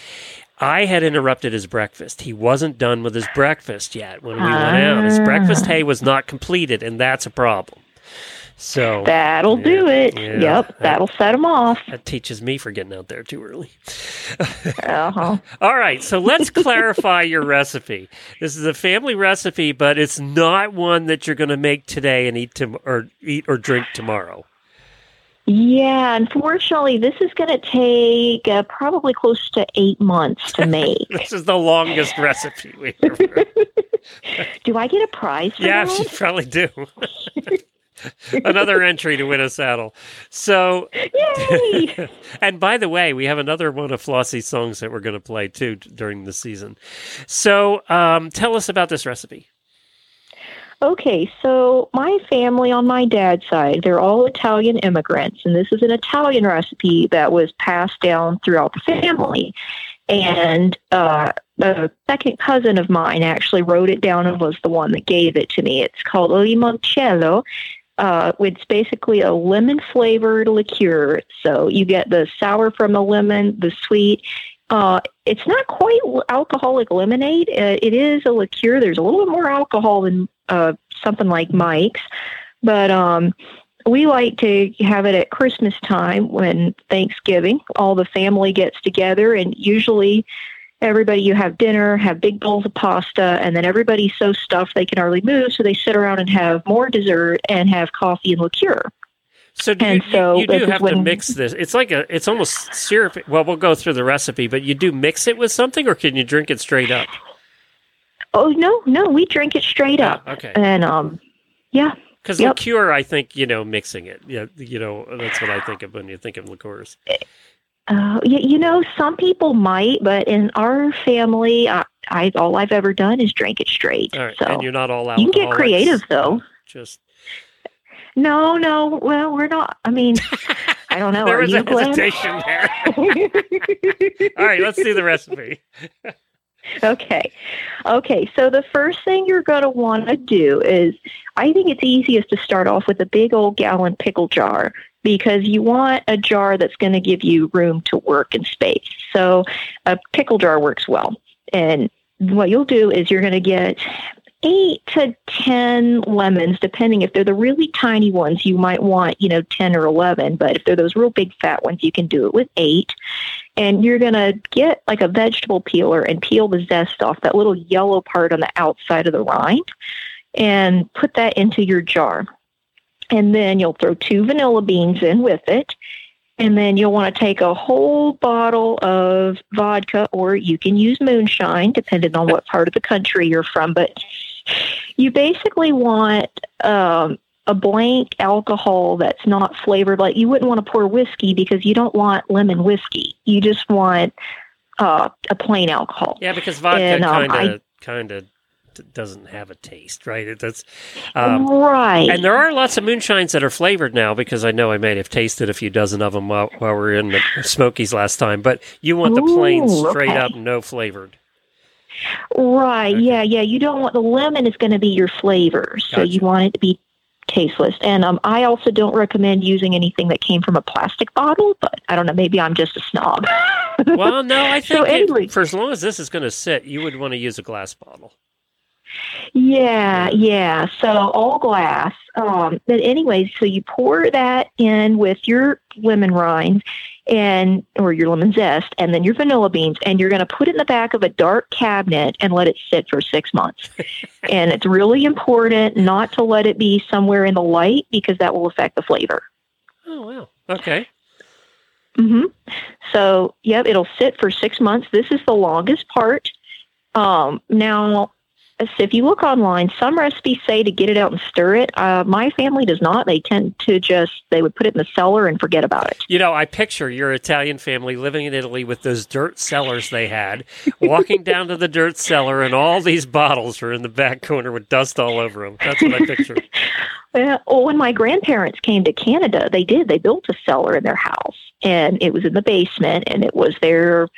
I had interrupted his breakfast. He wasn't done with his breakfast yet when we went out. His breakfast hay was not completed, and that's a problem. So
That'll do it.
yeah.
Yep, that'll set them off.
that teaches me for getting out there too early. <laughs>
Uh-huh.
All right, so let's clarify your recipe. This is a family recipe, but it's not one that you're going to make today and eat to, or eat or drink tomorrow.
Yeah, unfortunately, this is going to take uh, probably close to eight months to <laughs> make.
This is the longest recipe we ever. <laughs>
do I get a prize for
yeah,
that?
you probably do. <laughs> Another entry to win a saddle. So,
Yay! <laughs>
and by the way, we have another one of Flossie's songs that we're going to play too during the season. So, um, tell us about this recipe.
Okay, so my family on my dad's side, they're all Italian immigrants, and this is an Italian recipe that was passed down throughout the family. And uh, a second cousin of mine actually wrote it down and was the one that gave it to me. It's called limoncello. Uh, it's basically a lemon flavored liqueur. So you get the sour from the lemon, the sweet. Uh, it's not quite alcoholic lemonade. Uh, it is a liqueur. There's a little bit more alcohol than uh, something like Mike's, but um, we like to have it at Christmas time when Thanksgiving, all the family gets together, and usually everybody you have dinner, have big bowls of pasta, and then everybody's so stuffed they can hardly move, so they sit around and have more dessert and have coffee and liqueur.
So do
And
you,
so
you, you do have to mix this. It's like a. It's almost syrup. Well, we'll go through the recipe, but you do mix it with something, or can you drink it straight up?
Oh no, no, we drink it straight up,
Ah, okay.
and um, yeah,
Because
Yep.
liqueur, I think you know, mixing it. Yeah, you know, that's what I think of when you think of liqueurs.
Uh, you, you know, some people might, but in our family, I, I all I've ever done is drink it straight.
Right,
so
and you're not all
out.
you
can get creative, though.
Just
No, no. Well, we're not. I mean, I don't know. <laughs>
there
Are
was
you
a hesitation there. <laughs> <laughs> all right, let's do the recipe. <laughs>
okay. Okay. So the first thing you're going to want to do is, I think it's easiest to start off with a big old gallon pickle jar because you want a jar that's going to give you room to work and space. So a pickle jar works well. And what you'll do is you're going to get eight to 10 lemons, depending if they're the really tiny ones, you might want, you know, 10 or 11. But if they're those real big fat ones, you can do it with eight. And you're going to get like a vegetable peeler and peel the zest off that little yellow part on the outside of the rind and put that into your jar. And then you'll throw two vanilla beans in with it. And then you'll want to take a whole bottle of vodka, or you can use moonshine, depending on what part of the country you're from. But you basically want um, a blank alcohol that's not flavored. Like you wouldn't want to pour whiskey because you don't want lemon whiskey. You just want uh, a plain alcohol.
Yeah, because vodka kind of kind of doesn't have a taste, right? It, that's um,
right.
And there are lots of moonshines that are flavored now because I know I may have tasted a few dozen of them while, while we were in the Smokies last time. But you want the plain,
Ooh,
straight
okay.
up, no flavored.
Right.
Okay.
Yeah. Yeah. You don't want the lemon is going to be your flavor, so
Gotcha.
you want it to be tasteless. And um, I also don't recommend using anything that came from a plastic bottle. But I don't know. Maybe I'm just a snob. <laughs>
Well, no, I
So
think it-
anyway-
for as long as this is going to sit, you would want to use a glass bottle.
Yeah, yeah. So all glass. Um, but anyways, so you pour that in with your lemon rind and or your lemon zest, and then your vanilla beans, and you're going to put it in the back of a dark cabinet and let it sit for six months. <laughs> and it's really important not to let it be somewhere in the light because that will affect the flavor.
Oh, wow. Okay.
hmm So, yep, it'll sit for six months. This is the longest part. Um, now, if you look online, some recipes say to get it out and stir it. Uh, my family does not. They tend to just they would put it in the cellar and forget about it.
You know, I picture your Italian family living in Italy with those dirt cellars they had, walking down to the dirt cellar, and all these bottles are in the back corner with dust all over them. That's what I picture. <laughs>
Well, when my grandparents came to Canada, they did. They built a cellar in their house, and it was in the basement, and it was their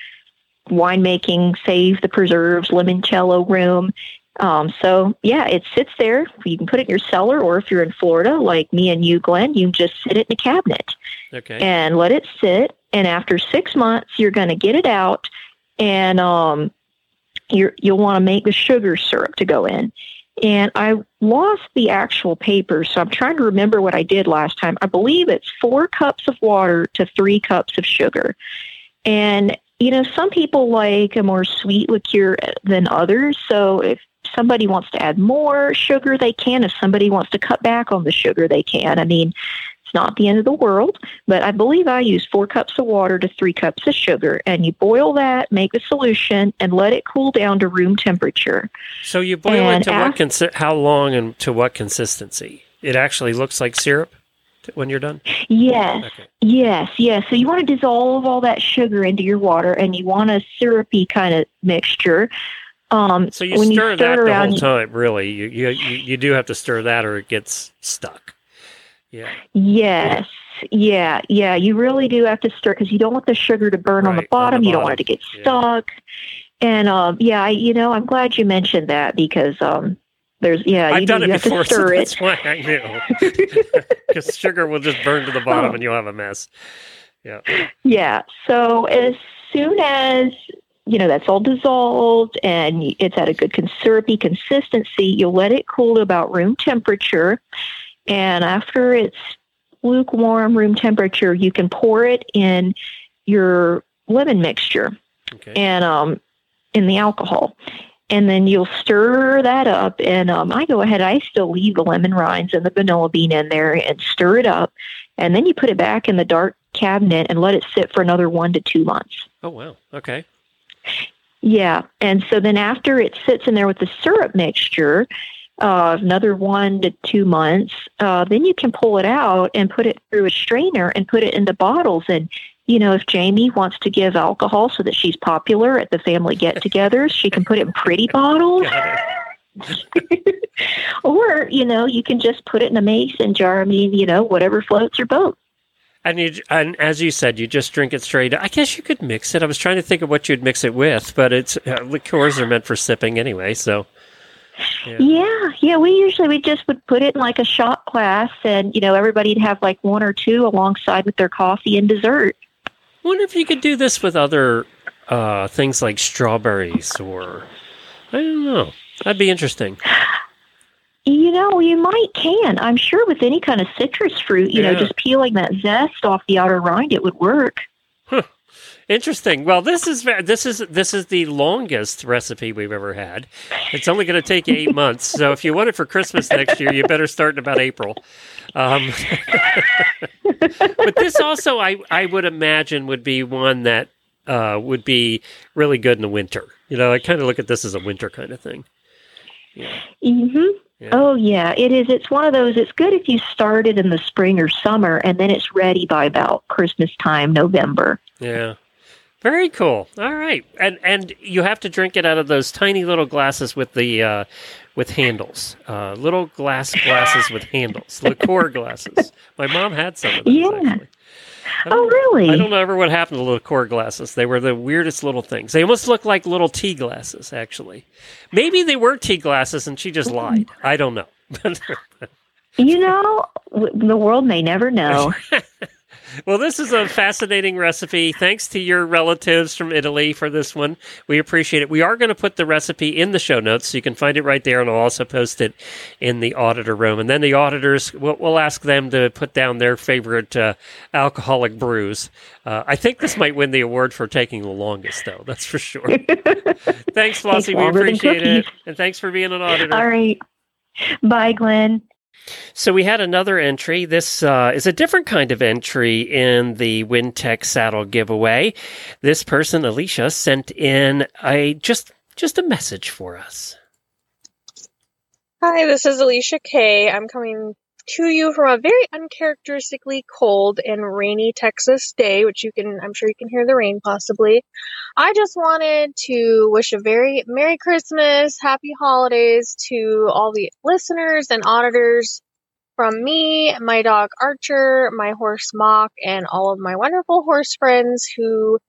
winemaking, save the preserves, limoncello room. Um, so yeah, it sits there. You can put it in your cellar, or if you're in Florida, like me and you, Glenn, you can just sit it in a cabinet
Okay.
and let it sit. And after six months, you're going to get it out, and um, you're, you'll want to make the sugar syrup to go in. And I lost the actual paper, so I'm trying to remember what I did last time. I believe it's four cups of water to three cups of sugar. And, you know, some people like a more sweet liqueur than others. So if somebody wants to add more sugar, they can. If somebody wants to cut back on the sugar, they can. I mean, it's not the end of the world, but I believe I use four cups of water to three cups of sugar. And you boil that, make the solution, and let it cool down to room temperature.
So you boil
And
it to what
af-
consi- how long and to what consistency? It actually looks like syrup when you're done.
Yes,
Okay.
yes, yes. So you want to dissolve all that sugar into your water, and you want a syrupy kind of mixture. Um,
So you
when
stir
you
that
stir
the whole time, really. You, you you you do have to stir that, or it gets stuck. Yeah.
Yes. Yeah, yeah. You really do have to stir because you don't want the sugar to burn on the bottom.
on the
you don't want it to get
Yeah.
stuck. And um, yeah, I, you know, I'm glad you mentioned that because um, there's yeah, you,
I've
do,
done
you
it
have
before,
to stir
so
it.
that's why I knew. <laughs> Because sugar will just burn to the bottom,
Oh.
and you'll have a mess. Yeah.
Yeah. So as soon as you know, that's all dissolved and it's at a good syrupy consistency. You'll let it cool to about room temperature. And after it's lukewarm room temperature, you can pour it in your lemon mixture
Okay.
and um, in the alcohol. And then you'll stir that up. And um, I go ahead, I still leave the lemon rinds and the vanilla bean in there and stir it up. And then you put it back in the dark cabinet and let it sit for another one to two months.
oh wow. Okay.
Yeah. And so then after it sits in there with the syrup mixture, uh, another one to two months, uh, then you can pull it out and put it through a strainer and put it in the bottles. And, you know, if Jamie wants to give alcohol so that she's popular at the family get togethers, she can put it in pretty <laughs> bottles. <laughs> Or, you know, you can just put it in a mason jar. I mean, you know, whatever floats your boat.
And you, and as you said, you just drink it straight. I guess you could mix it. I was trying to think of what you'd mix it with, but it's uh, liqueurs are meant for sipping anyway. So Yeah.
Yeah, yeah. We usually we just would put it in like a shot glass, and you know everybody'd have like one or two alongside with their coffee and dessert.
wonder if you could do this with other uh, things like strawberries or I don't know. That'd be interesting.
You know, you might can. I'm sure with any kind of citrus fruit, you know, just peeling that zest off the outer rind, it would work.
Interesting. Well, this is this is this is the longest recipe we've ever had. It's only going to take eight <laughs> months. So if you want it for Christmas next year, you better start in about April. Um, <laughs> but this also, I I would imagine, would be one that uh, would be really good in the winter. You know, I kind of look at this as a winter kind of thing. Yeah.
hmm
Yeah.
Oh yeah, it is. It's one of those. It's good if you start it in the spring or summer, and then it's ready by about Christmas time, November.
Yeah. Very cool. All right. And and you have to drink it out of those tiny little glasses with the uh, with handles. Uh, little glass glasses with handles. Liqueur glasses. <laughs> My mom had some of those
Yeah.
actually.
Oh really?
I don't remember what happened to liqueur glasses. They were the weirdest little things. They almost looked like little tea glasses, actually. Maybe they were tea glasses and she just hmm. lied. I don't know. <laughs>
You know, the world may never know. <laughs>
Well, this is a fascinating recipe. Thanks to your relatives from Italy for this one. We appreciate it. We are going to put the recipe in the show notes, so you can find it right there, and I'll also post it in the auditor room. And then the auditors, we'll, we'll ask them to put down their favorite uh, alcoholic brews. Uh, I think this might win the award for taking the longest, though. That's for sure. <laughs> thanks, Flossie. We appreciate it. And thanks for being an auditor.
All right. Bye, Glenn.
So we had another entry. This uh, is a different kind of entry in the Wintec saddle giveaway. This person, Alicia, sent in a just just a message for us.
Hi, this is Alicia Kay. I'm coming to you from a very uncharacteristically cold and rainy Texas day, which you can, I'm sure you can hear the rain possibly. I just wanted to wish a very Merry Christmas, Happy Holidays to all the listeners and auditors from me, my dog Archer, my horse Mock, and all of my wonderful horse friends who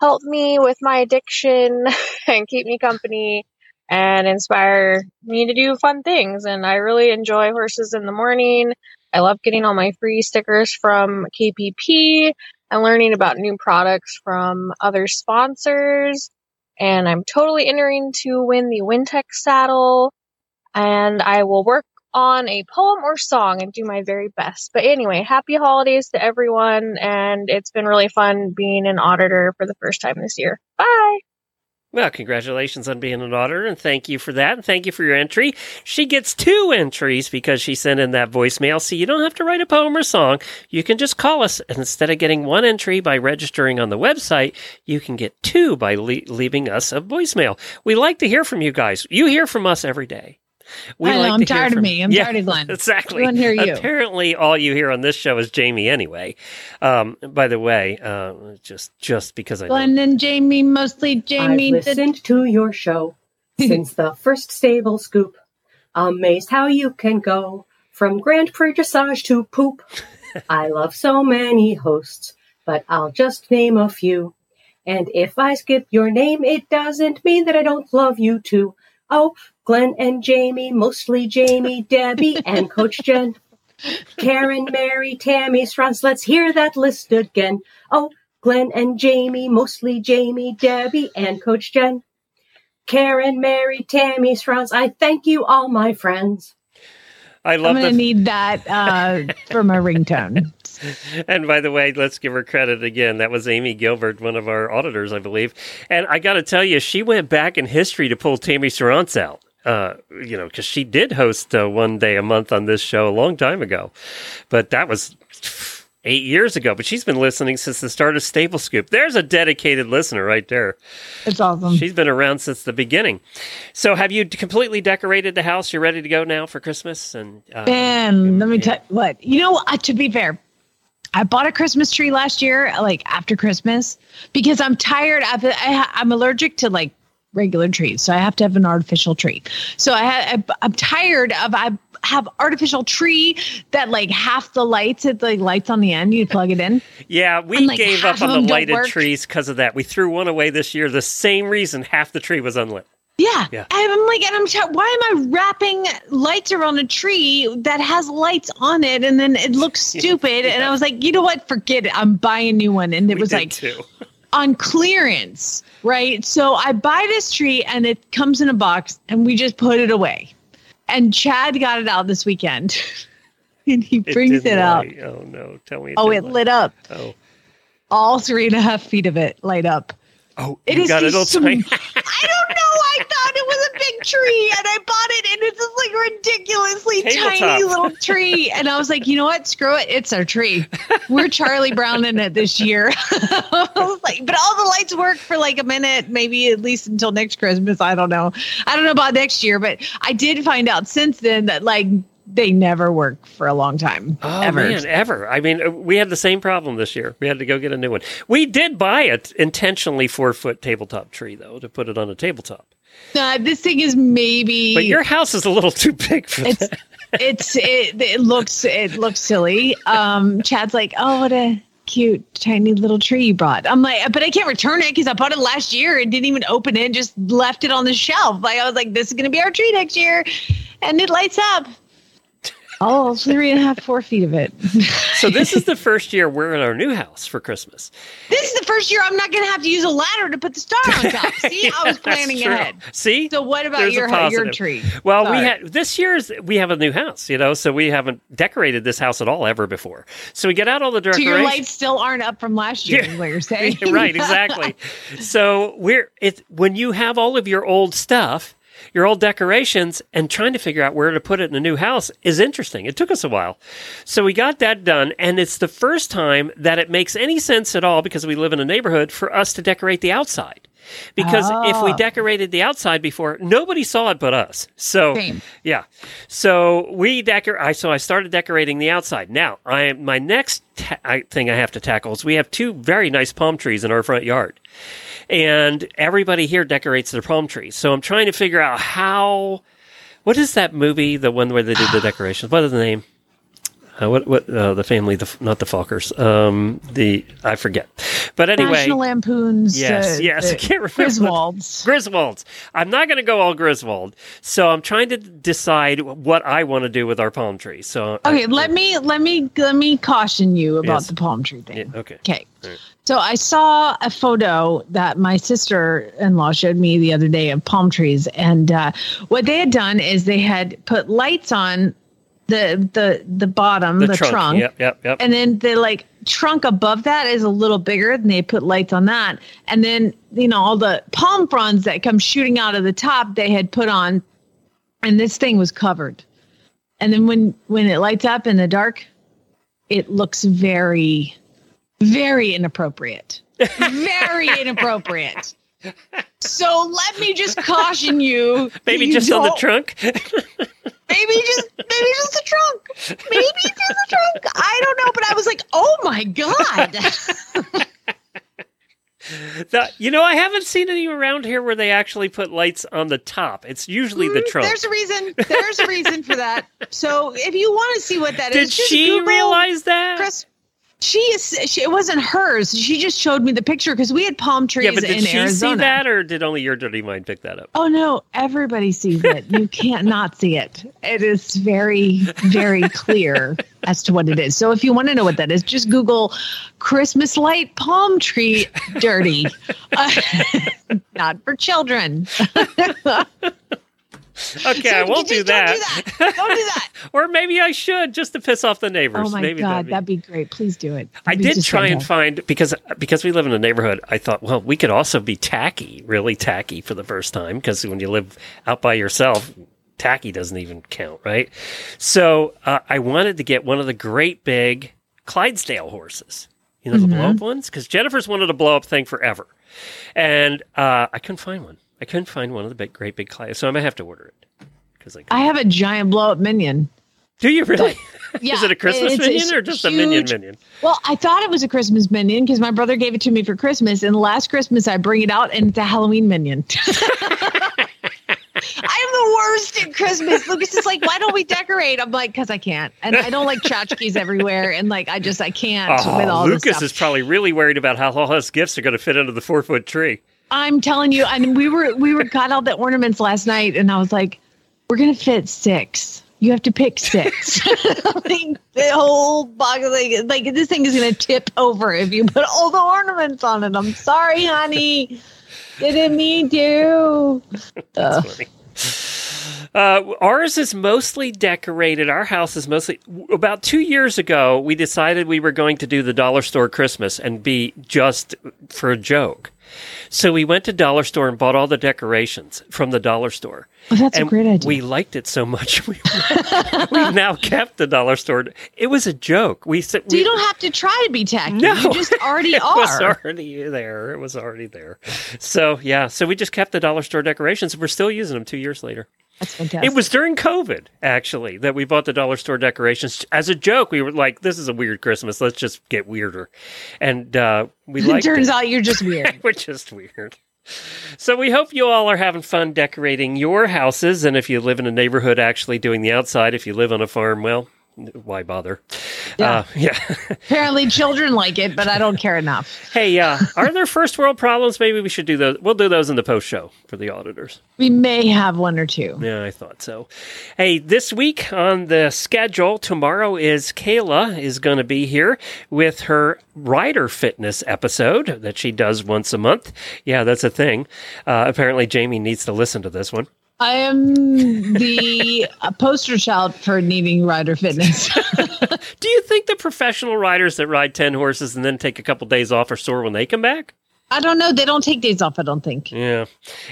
help me with my addiction <laughs> and keep me company and inspire me to do fun things. And I really enjoy horses in the morning. I love getting all my free stickers from KPP and learning about new products from other sponsors. And I'm totally entering to win the Wintec saddle. And I will work on a poem or song and do my very best. But anyway, happy holidays to everyone. And it's been really fun being an auditor for the first time this year. Bye.
Well, congratulations on being an auditor, and thank you for that, and thank you for your entry. She gets two entries because she sent in that voicemail, so you don't have to write a poem or song. You can just call us, and instead of getting one entry by registering on the website, you can get two by le- leaving us a voicemail. We like to hear from you guys. You hear from us every day. We
I know,
like
I'm
to hear
tired of me. I'm
Yeah,
tired of Glenn. <laughs>
Exactly.
We wanna hear you.
Apparently, all you hear on this show is Jamie anyway. Um, by the way, uh, just just because I know
Glenn and Jamie, mostly Jamie.
I've
did-
listened to your show <laughs> since the first stable scoop. Amazed how you can go from Grand Prix dressage to poop. <laughs> I love so many hosts, but I'll just name a few. And if I skip your name, it doesn't mean that I don't love you too. Oh, Glenn and Jamie, mostly Jamie, Debbie, and Coach Jenn. Karen, Mary, Tammy, Strauss, let's hear that list again. Oh, Glenn and Jamie, mostly Jamie, Debbie, and Coach Jenn. Karen, Mary, Tammy, Strauss, I thank you, all my friends.
I
I'm going to
the.
need that uh, for my ringtone.
And by the way, let's give her credit again. That was Amy Gilbert, one of our auditors, I believe. And I got to tell you, she went back in history to pull Tammy Sarantz out. Uh, you know, because she did host uh, one day a month on this show a long time ago, but that was eight years ago. But she's been listening since the start of Stable Scoop. There's a dedicated listener right there.
It's awesome.
She's been around since the beginning. So, have you completely decorated the house? You're ready to go now for Christmas? And uh,
let me tell you what. You know, uh, to be fair, I bought a Christmas tree last year, like after Christmas, because I'm tired. It. I, I'm allergic to like regular trees, so I have to have an artificial tree. So I, I I'm tired of I have artificial tree that like half the lights, at like lights on the end. You plug it in.
Yeah, we
And, like,
gave up on the lighted
work.
trees because of that. We threw one away this year. The same reason half the tree was unlit.
Yeah.
Yeah.
I'm like, and I'm t- why am I wrapping lights around a tree that has lights on it and then it looks <laughs> stupid? And I was like, you know what? Forget it. I'm buying a new one. And it
We
was like
too.
on clearance, right? So I buy this tree and it comes in a box and we just put it away. And Chad got it out this weekend. <laughs> and he brings it,
didn't
out.
Oh no! Tell me. It
Oh, it
light.
lit up.
Oh,
All three and a half feet of it light up.
oh,
it is
got it all
just some- I don't. I thought it was a big tree, and I bought it, and it's just like ridiculously
Tabletop.
tiny little tree. And I was like, you know what? Screw it. It's our tree. We're Charlie Brown in it this year. <laughs> I was like, but all the lights work for like a minute, maybe at least until next Christmas. I don't know. I don't know about next year, but I did find out since then that like they never work for a long time.
Oh
ever.
man, ever! I mean, uh, we had the same problem this year. We had to go get a new one. We did buy a t- intentionally four foot tabletop tree though to put it on a tabletop.
Uh, this thing is maybe
But your house is a little <laughs> too big for
it's
that.
it's it, it looks it looks silly. Um, Chad's like, oh, what a cute tiny little tree you brought. I'm like, but I can't return it because I bought it last year and didn't even open it, just left it on the shelf. Like I was like, this is gonna be our tree next year, and it lights up. Oh, three and a half, four feet of it.
So this is <laughs> the first year we're in our new house for Christmas.
this is the first year I'm not gonna have to use a ladder to put the star on top. <laughs> See, I was planning ahead.
See,
So what about
There's
your your tree?
Well, we had this year's we have a new house, you know, so we haven't decorated this house at all ever before. So we get out all the
So
decorations.
your lights still aren't up from last year,
Yeah.
is what you're <laughs> saying.
right, exactly. so we're it when you have all of your old stuff, your old decorations, and trying to figure out where to put it in a new house is interesting. It took us a while. So we got that done, and it's the first time that it makes any sense at all because we live in a neighborhood for us to decorate the outside. Because if we
Oh.
decorated the outside before, nobody saw it but us. So
Same.
yeah. So we decor. I so I started decorating the outside. Now I my next ta- I, thing I have to tackle is we have two very nice palm trees in our front yard, and everybody here decorates their palm trees. So I'm trying to figure out how. What is that movie? The one where they did the <sighs> decorations. What is the name? Uh, what what uh, the family? The not the Falkers. Um, the I forget. But anyway,
National Lampoon's.
Yes,
uh,
yes, I can't remember.
Griswolds.
Griswolds. I'm not going to go all Griswold. So I'm trying to decide what I want to do with our palm tree. So I-
Okay, let me let me let me caution you about
Yes.
the palm tree thing.
Yeah, okay.
Okay.
Right.
So I saw a photo that my sister-in-law showed me the other day of palm trees, and uh, what they had done is they had put lights on the the the bottom,
the,
the,
trunk.
trunk,
Yep, yep, yep.
and then the like trunk above that is a little bigger and they put lights on that and then you know all the palm fronds that come shooting out of the top they had put on and this thing was covered and then when when it lights up in the dark it looks very very inappropriate very <laughs> inappropriate so let me just caution you
Maybe
you
just on the trunk. <laughs>
maybe just maybe just the trunk maybe it's just the trunk i don't know but i was like oh my god
The- you know, I haven't seen any around here where they actually put lights on the top. It's usually the
Mm,
trunk.
there's a reason there's a reason for that so if you want to see what that is,
Did she
Google
realize that?
Chris She is. She, it wasn't hers. She just showed me the picture because we had palm trees
Yeah, but did
in
she
Arizona.
see that, or did only your dirty mind pick that up?
Oh no! Everybody sees it. You can't not see it. It is very, very clear as to what it is. So if you want to know what that is, just Google Christmas light palm tree dirty. <laughs> Uh, <laughs> not for children. <laughs> <laughs>
Okay, I won't do that.
Don't do that. Don't do that.
or maybe I should just to piss off the neighbors.
Oh my
maybe
god,
that'd be-
that'd be great. Please do it.
I
That'd
did try and find because because we live in a neighborhood. I thought, well, we could also be tacky, really tacky for the first time because when you live out by yourself, tacky doesn't even count, right? So uh, I wanted to get one of the great big Clydesdale horses, you know, the blow
Mm-hmm.
up ones, because Jennifer's wanted a blow up thing forever, and uh, I couldn't find one. I couldn't find one of the big, great big Clyde, so I might have to order it because I.
I have a giant blow up minion.
Do you really?
Yeah, <laughs>
Is it a Christmas
it's-
minion
it's
or just a minion minion?
Well, I thought it was a Christmas minion because my brother gave it to me for Christmas, and last Christmas I bring it out and it's a Halloween minion. <laughs> I'm the worst at Christmas. Lucas is like, why don't we decorate? I'm like, because I can't, and I don't like tchotchkes everywhere, and like I just I can't oh, with
Oh,
all this
Lucas is probably really worried about how all his gifts are going to fit under the four foot tree.
I'm telling you, I and we were we were got all the ornaments last night, and I was like, we're gonna fit six. You have to pick six. <laughs> like the whole box, like like this thing is gonna tip over if you put all the ornaments on it. I'm sorry, honey. It didn't mean to.
Funny. Uh, ours is mostly decorated. Our house is mostly. About two years ago, we decided we were going to do the dollar store Christmas and be just for a joke. So we went to dollar store and bought all the decorations from the dollar store.
Oh, that's a great idea.
We liked it so much. <laughs> We, now kept the dollar store. It was a joke. We said
So
we,
you don't have to try to be tacky.
No.
You <laughs> just already are.
it was already there. It was already there. So yeah, so we just kept the dollar store decorations. We're still using them two years later.
That's fantastic.
It was during COVID actually that we bought the dollar store decorations as a joke. We were like, "This is a weird Christmas. Let's just get weirder," and uh, we
like <laughs>
It
turns
it.
out you're just weird. <laughs>
We're just weird. So we hope you all are having fun decorating your houses, and if you live in a neighborhood, actually doing the outside. If you live on a farm, well, why bother?
Yeah.
Uh, <laughs> yeah.
Apparently, children like it, but I don't care enough. <laughs>
Hey, uh, are there first world problems? Maybe we should do those. We'll do those in the post show for the auditors.
We may have one or two.
Yeah, I thought so. Hey, this week on the schedule, tomorrow is Kayla is going to be here with her rider fitness episode that she does once a month. Yeah, that's a thing. Uh, apparently, Jamie needs to listen to this one.
I am the poster child for needing rider fitness. <laughs>
Do you think the professional riders that ride 10 horses and then take a couple days off are sore when they come back?
I don't know. They don't take days off, I don't think.
Yeah.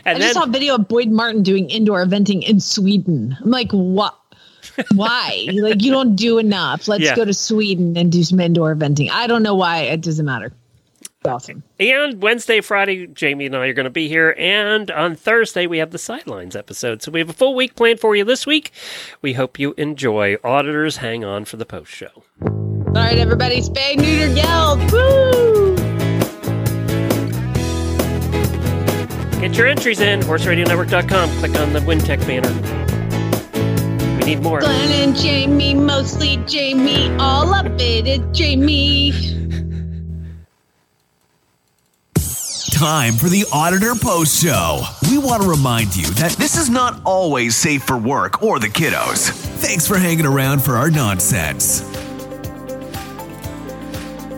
I
And
just saw a video of Boyd Martin doing indoor eventing in Sweden. I'm like, what? Why? <laughs> like, you don't do enough. Let's
Yeah.
go to Sweden and do some indoor eventing. I don't know why. It doesn't matter. It's awesome.
and Wednesday, Friday, Jamie and I are going to be here. And on Thursday, we have the Sidelines episode. So we have a full week planned for you this week. We hope you enjoy. Auditors, hang on for the post show.
All right, everybody, spay, neuter, geld. Woo!
Get your entries in, horseradionetwork.com. Click on the Wintec banner. We need more.
Glenn and Jamie, mostly Jamie. All of it is Jamie.
Time for the Auditor Post Show. We want to remind you that this is not always safe for work or the kiddos. Thanks for hanging around for our nonsense.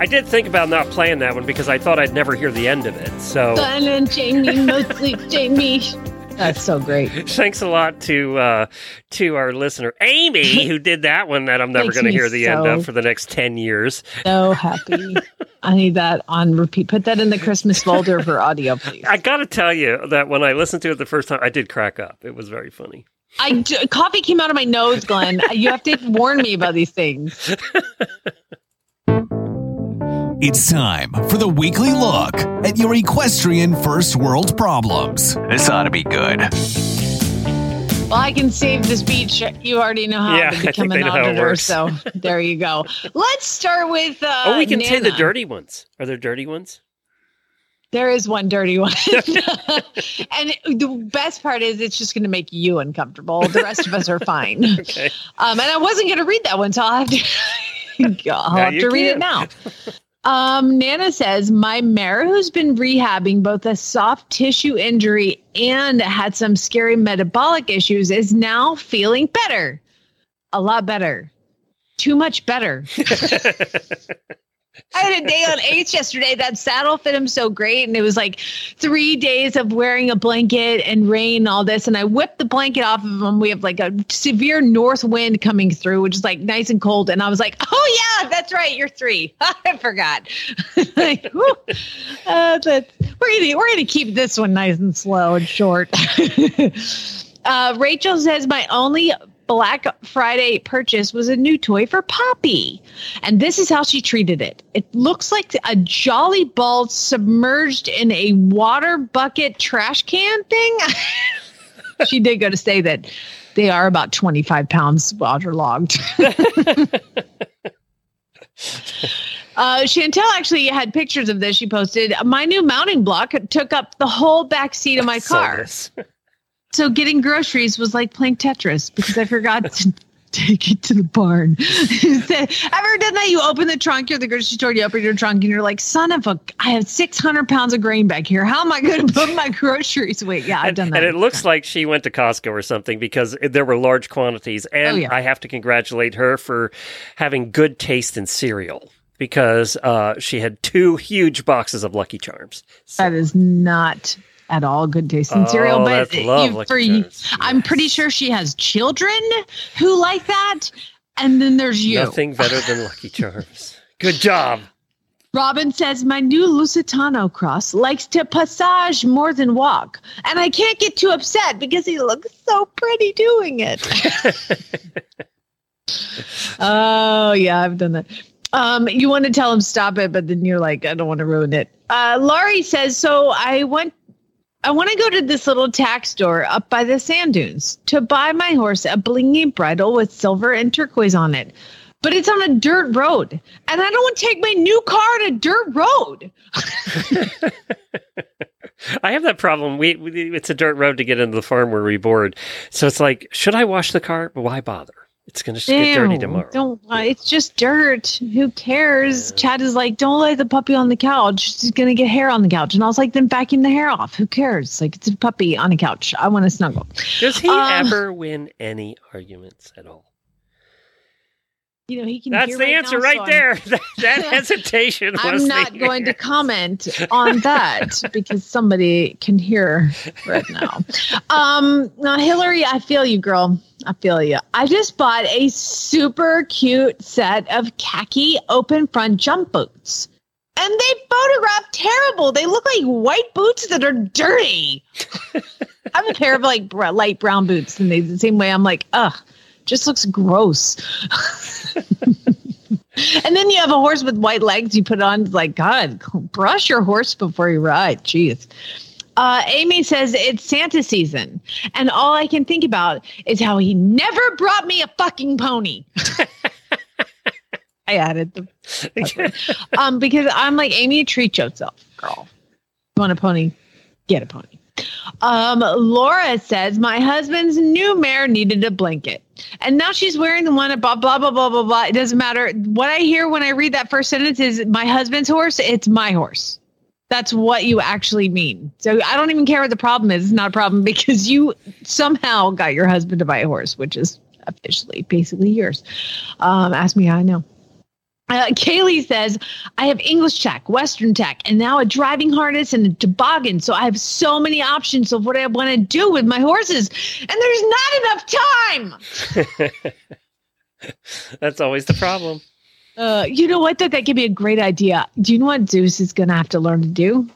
I did think about not playing that one because I thought I'd never hear the end of it. So
Glenn and Jamie, mostly Jamie. <laughs> That's so great.
thanks a lot to uh, to our listener Amy who did that one that I'm never going to hear the end of for the next ten years.
So happy. I need that on repeat. Put that in the Christmas folder for audio, please.
I got to tell you that when I listened to it the first time, I did crack up. It was very funny.
I coffee came out of my nose, Glenn. You have to warn me about these things. <laughs>
It's time for the weekly look at your equestrian first world problems. This ought to be good.
Well, I can save the speech. You already know how
Yeah, I
to
think
become
they
an
know how it
auditor,
works.
so there you go. Let's start with. Uh,
oh, we can say the dirty ones. Are there dirty ones?
There is one dirty one. <laughs> <laughs> and the best part is it's just going to make you uncomfortable. The rest of us are fine. <laughs>
Okay.
Um, and I wasn't going to read that one, so I'll have to. I'll
Now
have
you
to read it now. Um, Nana says, My mare, who's been rehabbing both a soft tissue injury and had some scary metabolic issues, is now feeling better. A lot better. Too much better. <laughs> <laughs> I had a day on Ace yesterday. That saddle fit him so great. And it was like three days of wearing a blanket and rain and all this. And I whipped the blanket off of him. We have like a severe north wind coming through, which is like nice and cold. And I was like, oh, yeah, that's right. You're three. <laughs> I forgot. <laughs> like, uh, that, we're going we're gonna keep this one nice and slow and short. <laughs> uh, Rachel says, my only Black Friday purchase was a new toy for Poppy. And this is how she treated it. It looks like a jolly ball submerged in a water bucket trash can thing. <laughs> she did go to say that they are about 25 pounds waterlogged. <laughs> Uh, Chantel actually had pictures of this. She posted my new mounting block took up the whole back seat of my car. So getting groceries was like playing Tetris because I forgot to <laughs> take it to the barn. <laughs> Ever done that? You open the trunk, you're at the grocery store, you open your trunk, and you're like, son of a, I have 600 pounds of grain back here. How am I going to put my <laughs> groceries away? Yeah, I've
And,
done that.
and it looks like she went to Costco or something because there were large quantities. And
Oh, yeah.
I have to congratulate her for having good taste in cereal because uh, she had two huge boxes of Lucky Charms.
that is not at all good tasting
Oh,
cereal. But you- for you, I'm pretty sure she has children who like that. And then there's you.
Nothing better than Lucky Charms. Good job.
Robin says, My new Lusitano cross likes to passage more than walk. And I can't get too upset because he looks so pretty doing it. <laughs> oh, yeah, I've done that. Um, you want to tell him stop it, but then you're like, I don't want to ruin it. Uh, Laurie says, So I went. I want to go to this little tack store up by the sand dunes to buy my horse a blingy bridle with silver and turquoise on it. But it's on a dirt road, and I don't want to take my new car on a dirt road. <laughs>
I have that problem. We, we it's a dirt road to get into the farm where we board. So it's like, should I wash the car? Why bother? It's going to get dirty tomorrow.
Don't. It's just dirt. Who cares? Chad is like, don't lay the puppy on the couch. She's gonna get hair on the couch. And I was like, then vacuum the hair off. Who cares? Like, it's a puppy on a couch. I want to snuggle.
Does he
Um,
ever win any arguments at all?
You know, he can.
That's the
right
answer
now,
right
so
there. <laughs> That, that <laughs> hesitation was
I'm not going to comment on that <laughs> because somebody can hear right now. Um, now, Hillary, I feel you, girl. I feel you. I just bought a super cute set of khaki open front jump boots. And they photograph terrible. They look like white boots that are dirty. I have a pair of like br- light brown boots, and they the same way. I'm like, ugh, just looks gross. <laughs> And then you have a horse with white legs. You put on, it's like, God, brush your horse before you ride. Jeez. Uh, Amy says it's Santa season, and all I can think about is how he never brought me a fucking pony. <laughs> I added the <laughs> um because I'm like Amy, treat yourself, girl. You want a pony? Get a pony. Um, Laura says my husband's new mare needed a blanket, and now she's wearing the one at blah blah blah blah blah blah. It doesn't matter. What I hear when I read that first sentence is my husband's horse. It's my horse. That's what you actually mean. So I don't even care what the problem is. It's not a problem <laughs> because you somehow got your husband to buy a horse, which is officially basically yours. Um, ask me how I know. Uh, Kaylee says, I have English tack, Western tack, and now a driving harness and a toboggan. So I have so many options of what I want to do with my horses, and there's not enough time. <laughs>
That's always the problem.
Uh, you know what? That that could be a great idea. Do you know what Zeus is going to have to learn to do?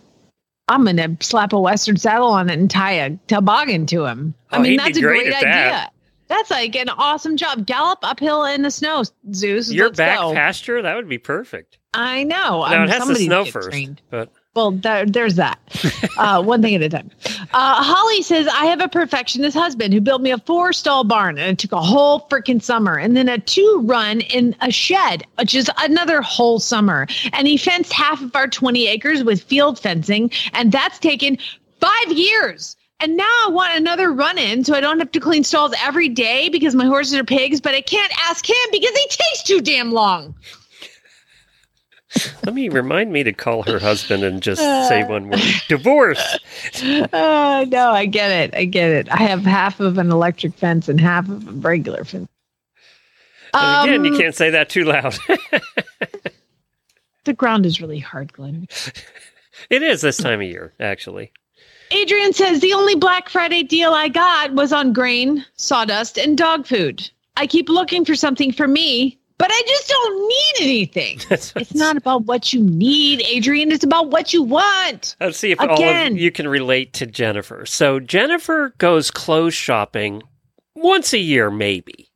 I'm going to slap a Western saddle on it and tie a toboggan to him. I
Oh,
mean, that's a
great
great idea.
that.
That's like an awesome job. Gallop uphill in the snow, Zeus.
Your
Let's
back
go.
pasture, that would be perfect.
I know.
Now
I'm-
it has to snow first,
trained.
but
Well, there, there's that. <laughs> Uh, one thing at a time. Uh, Holly says, I have a perfectionist husband who built me a four stall barn and it took a whole freaking summer and then a two run in a shed, which is another whole summer. And he fenced half of our 20 acres with field fencing, and that's taken five years. And now I want another run in so I don't have to clean stalls every day because my horses are pigs, but I can't ask him because he takes too damn long.
Let me remind me to call her husband and just say one word divorce. <laughs>
Oh, no, I get it. I get it. I have half of an electric fence and half of a regular fence.
And again, you
Um,
can't say that too loud. <laughs>
The ground is really hard, Glenn.
it is this time of year, actually.
Adrian says the only Black Friday deal I got was on grain, sawdust, and dog food. I keep looking for something for me, but I just don't need anything. <laughs> it's not about what you need, Adrian. It's about what you want.
Let's see if all of you can relate to Jennifer. So Jennifer goes clothes shopping once a year, maybe.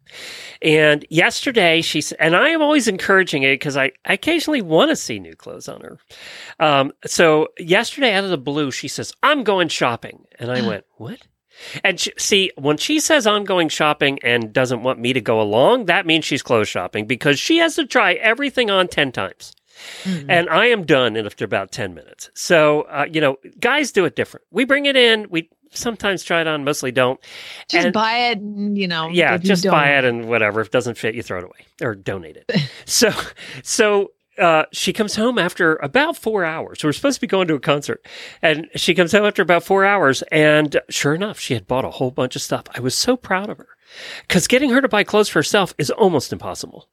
And yesterday she and I am always encouraging it because I, I occasionally want to see new clothes on her. Um, so yesterday out of the blue, she says, I'm going shopping. And I went, <gasps> what? And she, see, when she says I'm going shopping and doesn't want me to go along, that means she's clothes shopping because she has to try everything on 10 times. And I am done in after about 10 minutes. So, uh, you know, guys do it different. We bring it in, we sometimes try it on, mostly don't.
Just
And-
buy it, and, you know.
yeah, just buy it and whatever. If it doesn't fit, you throw it away or donate it. <laughs> so, so uh, she comes home after about four hours. We're supposed to be going to a concert, and she comes home after about four hours. And sure enough, she had bought a whole bunch of stuff. I was so proud of her because getting her to buy clothes for herself is almost impossible.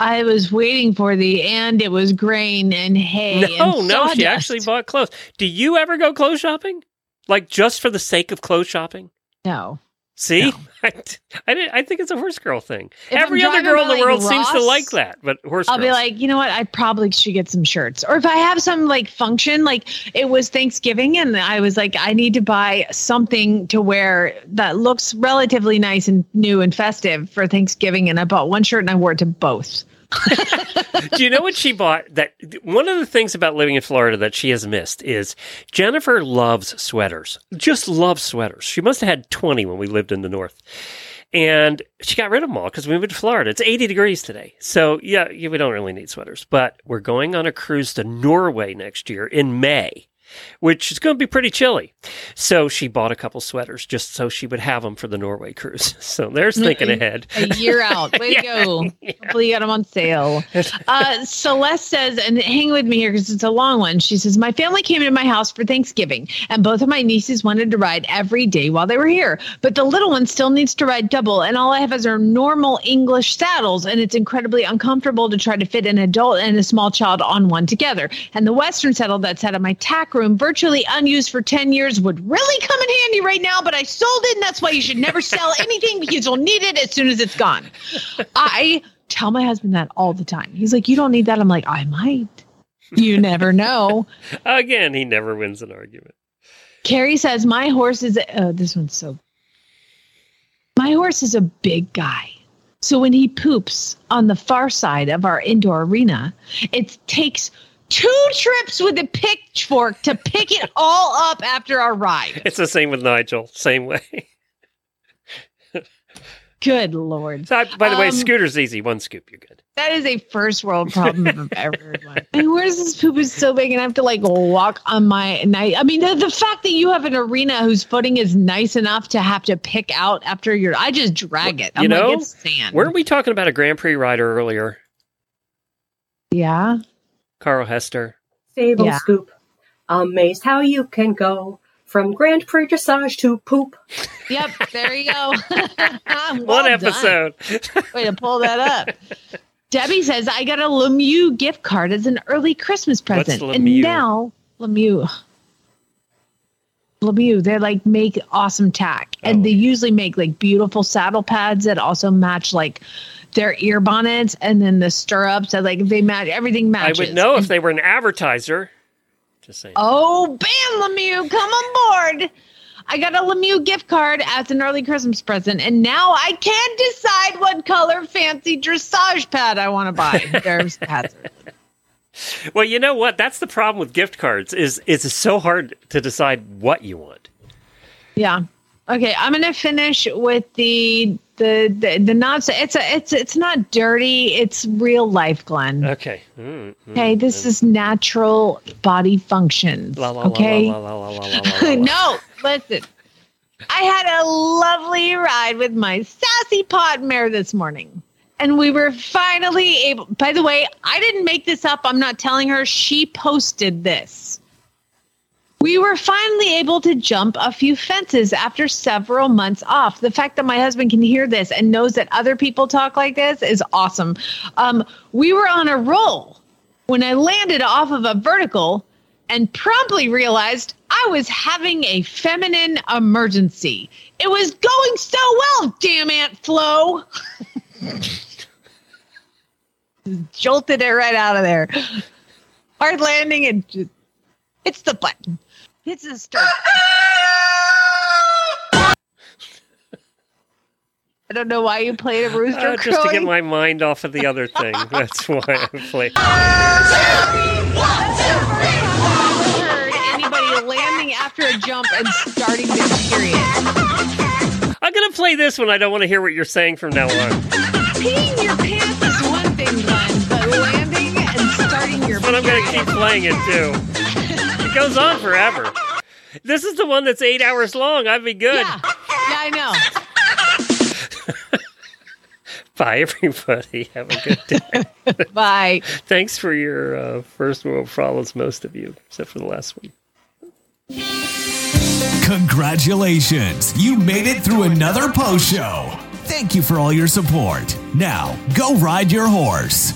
I was waiting for the and it was grain and hay.
No,
and
no, she actually bought clothes. Do you ever go clothes shopping? Like just for the sake of clothes shopping?
No.
See, <laughs> I, I, I think it's a horse girl thing.
If
Every other girl in the
like,
world seems to like that, but horse
I'll be like, you know what? I probably should get some shirts. Or if I have some like function, like it was Thanksgiving and I was like, I need to buy something to wear that looks relatively nice and new and festive for Thanksgiving. And I bought one shirt and I wore it to both. <laughs>
Do you know what she bought? That one of the things about living in Florida that she has missed is Jennifer loves sweaters. Just loves sweaters. She must have had 20 when we lived in the north. And she got rid of them all because we moved to Florida. It's 80 degrees today. So, yeah, yeah, we don't really need sweaters. But we're going on a cruise to Norway next year in May, which is going to be pretty chilly. So she bought a couple sweaters just so she would have them for the Norway cruise. <laughs> So there's thinking ahead.
A year out. Way to <laughs> go. Hopefully you got them on sale. <laughs> Uh, Celeste says, and hang with me here because it's a long one. She says, My family came to my house for Thanksgiving, and both of my nieces wanted to ride every day while they were here. But the little one still needs to ride double, and all I have is our normal English saddles, and it's incredibly uncomfortable to try to fit an adult and a small child on one together. And the Western saddle that's out of my tack room, virtually unused for 10 years, would really come in handy right now, but I sold it, and that's why you should never sell <laughs> anything because you'll need it as soon as it's gone. I tell my husband that all the time. He's like, You don't need that. I'm like, I might. You never know. <laughs>
Again, he never wins an argument.
Carrie says, My horse is, oh, this one's so. My horse is a big guy. So when he poops on the far side of our indoor arena, it takes two trips with a pitchfork to pick it all up after our ride.
It's the same with Nigel. Same way.
Good Lord.
So, by the way,
Um,
scooter's easy. One scoop, you're good.
That is a first world problem if I've ever heard one. I mean, where's this poop is so big and I have to like walk on my night. I mean, the, the fact that you have an arena whose footing is nice enough to have to pick out after your, I just drag it. I'm
you know,
like, it's sand.
weren't we talking about a Grand Prix rider earlier?
yeah.
Carl Hester.
Stable
Yeah.
scoop. Amazed how you can go from Grand Prix dressage to poop. <laughs>
Yep. There you go. <laughs> Well
One
done.
episode. <laughs>
Way to pull that up. Debbie says, I got a Lemieux gift card as an early Christmas present.
Lemieux?
And now, Lemieux. Lemieux, they like make awesome tack. And
Oh.
they usually make like beautiful saddle pads that also match like their ear bonnets and then the stirrups that like they match everything matches.
I would know if they were an advertiser. Just saying.
Oh, bam, Lemieux, come on board. I got a Lemieux gift card as an early Christmas present, and now I can't decide what color fancy dressage pad I want to buy. <laughs> There's pads.
Well, you know what? That's the problem with gift cards. Is it's so hard to decide what you want.
Yeah. Okay, I'm gonna finish with the the the, the not. so- It's a it's it's not dirty. It's real life, Glenn.
Okay. Mm, mm,
Okay, this is natural body functions.
La, la, la,
okay.
la, <laughs>
no, listen. I had a lovely ride with my sassy pot mare this morning. And we were finally able. By the way, I didn't make this up. I'm not telling her. She posted this. We were finally able to jump a few fences after several months off. The fact that my husband can hear this and knows that other people talk like this is awesome. Um, we were on a roll when I landed off of a vertical and promptly realized I was having a feminine emergency. It was going so well, damn Aunt Flo. <laughs> Jolted it right out of there. Hard landing and just hits the button. The start. I don't know why you played a rooster
Uh, just to get my mind off of the other thing. <laughs> That's why I play.
heard anybody landing after a jump and starting this period.
I'm gonna play this one. I don't want to hear what you're saying from now on.
Peeing your pants is one thing, Glenn, but landing and starting your
But I'm gonna keep playing it too. It goes on forever. This is the one that's eight hours long. I'd be good.
Yeah, yeah, I know. <laughs>
Bye, everybody. Have a good day. <laughs>
Bye.
Thanks for your uh, first world problems, most of you, except for the last one.
Congratulations! You made it through another post show. Thank you for all your support. Now, go ride your horse.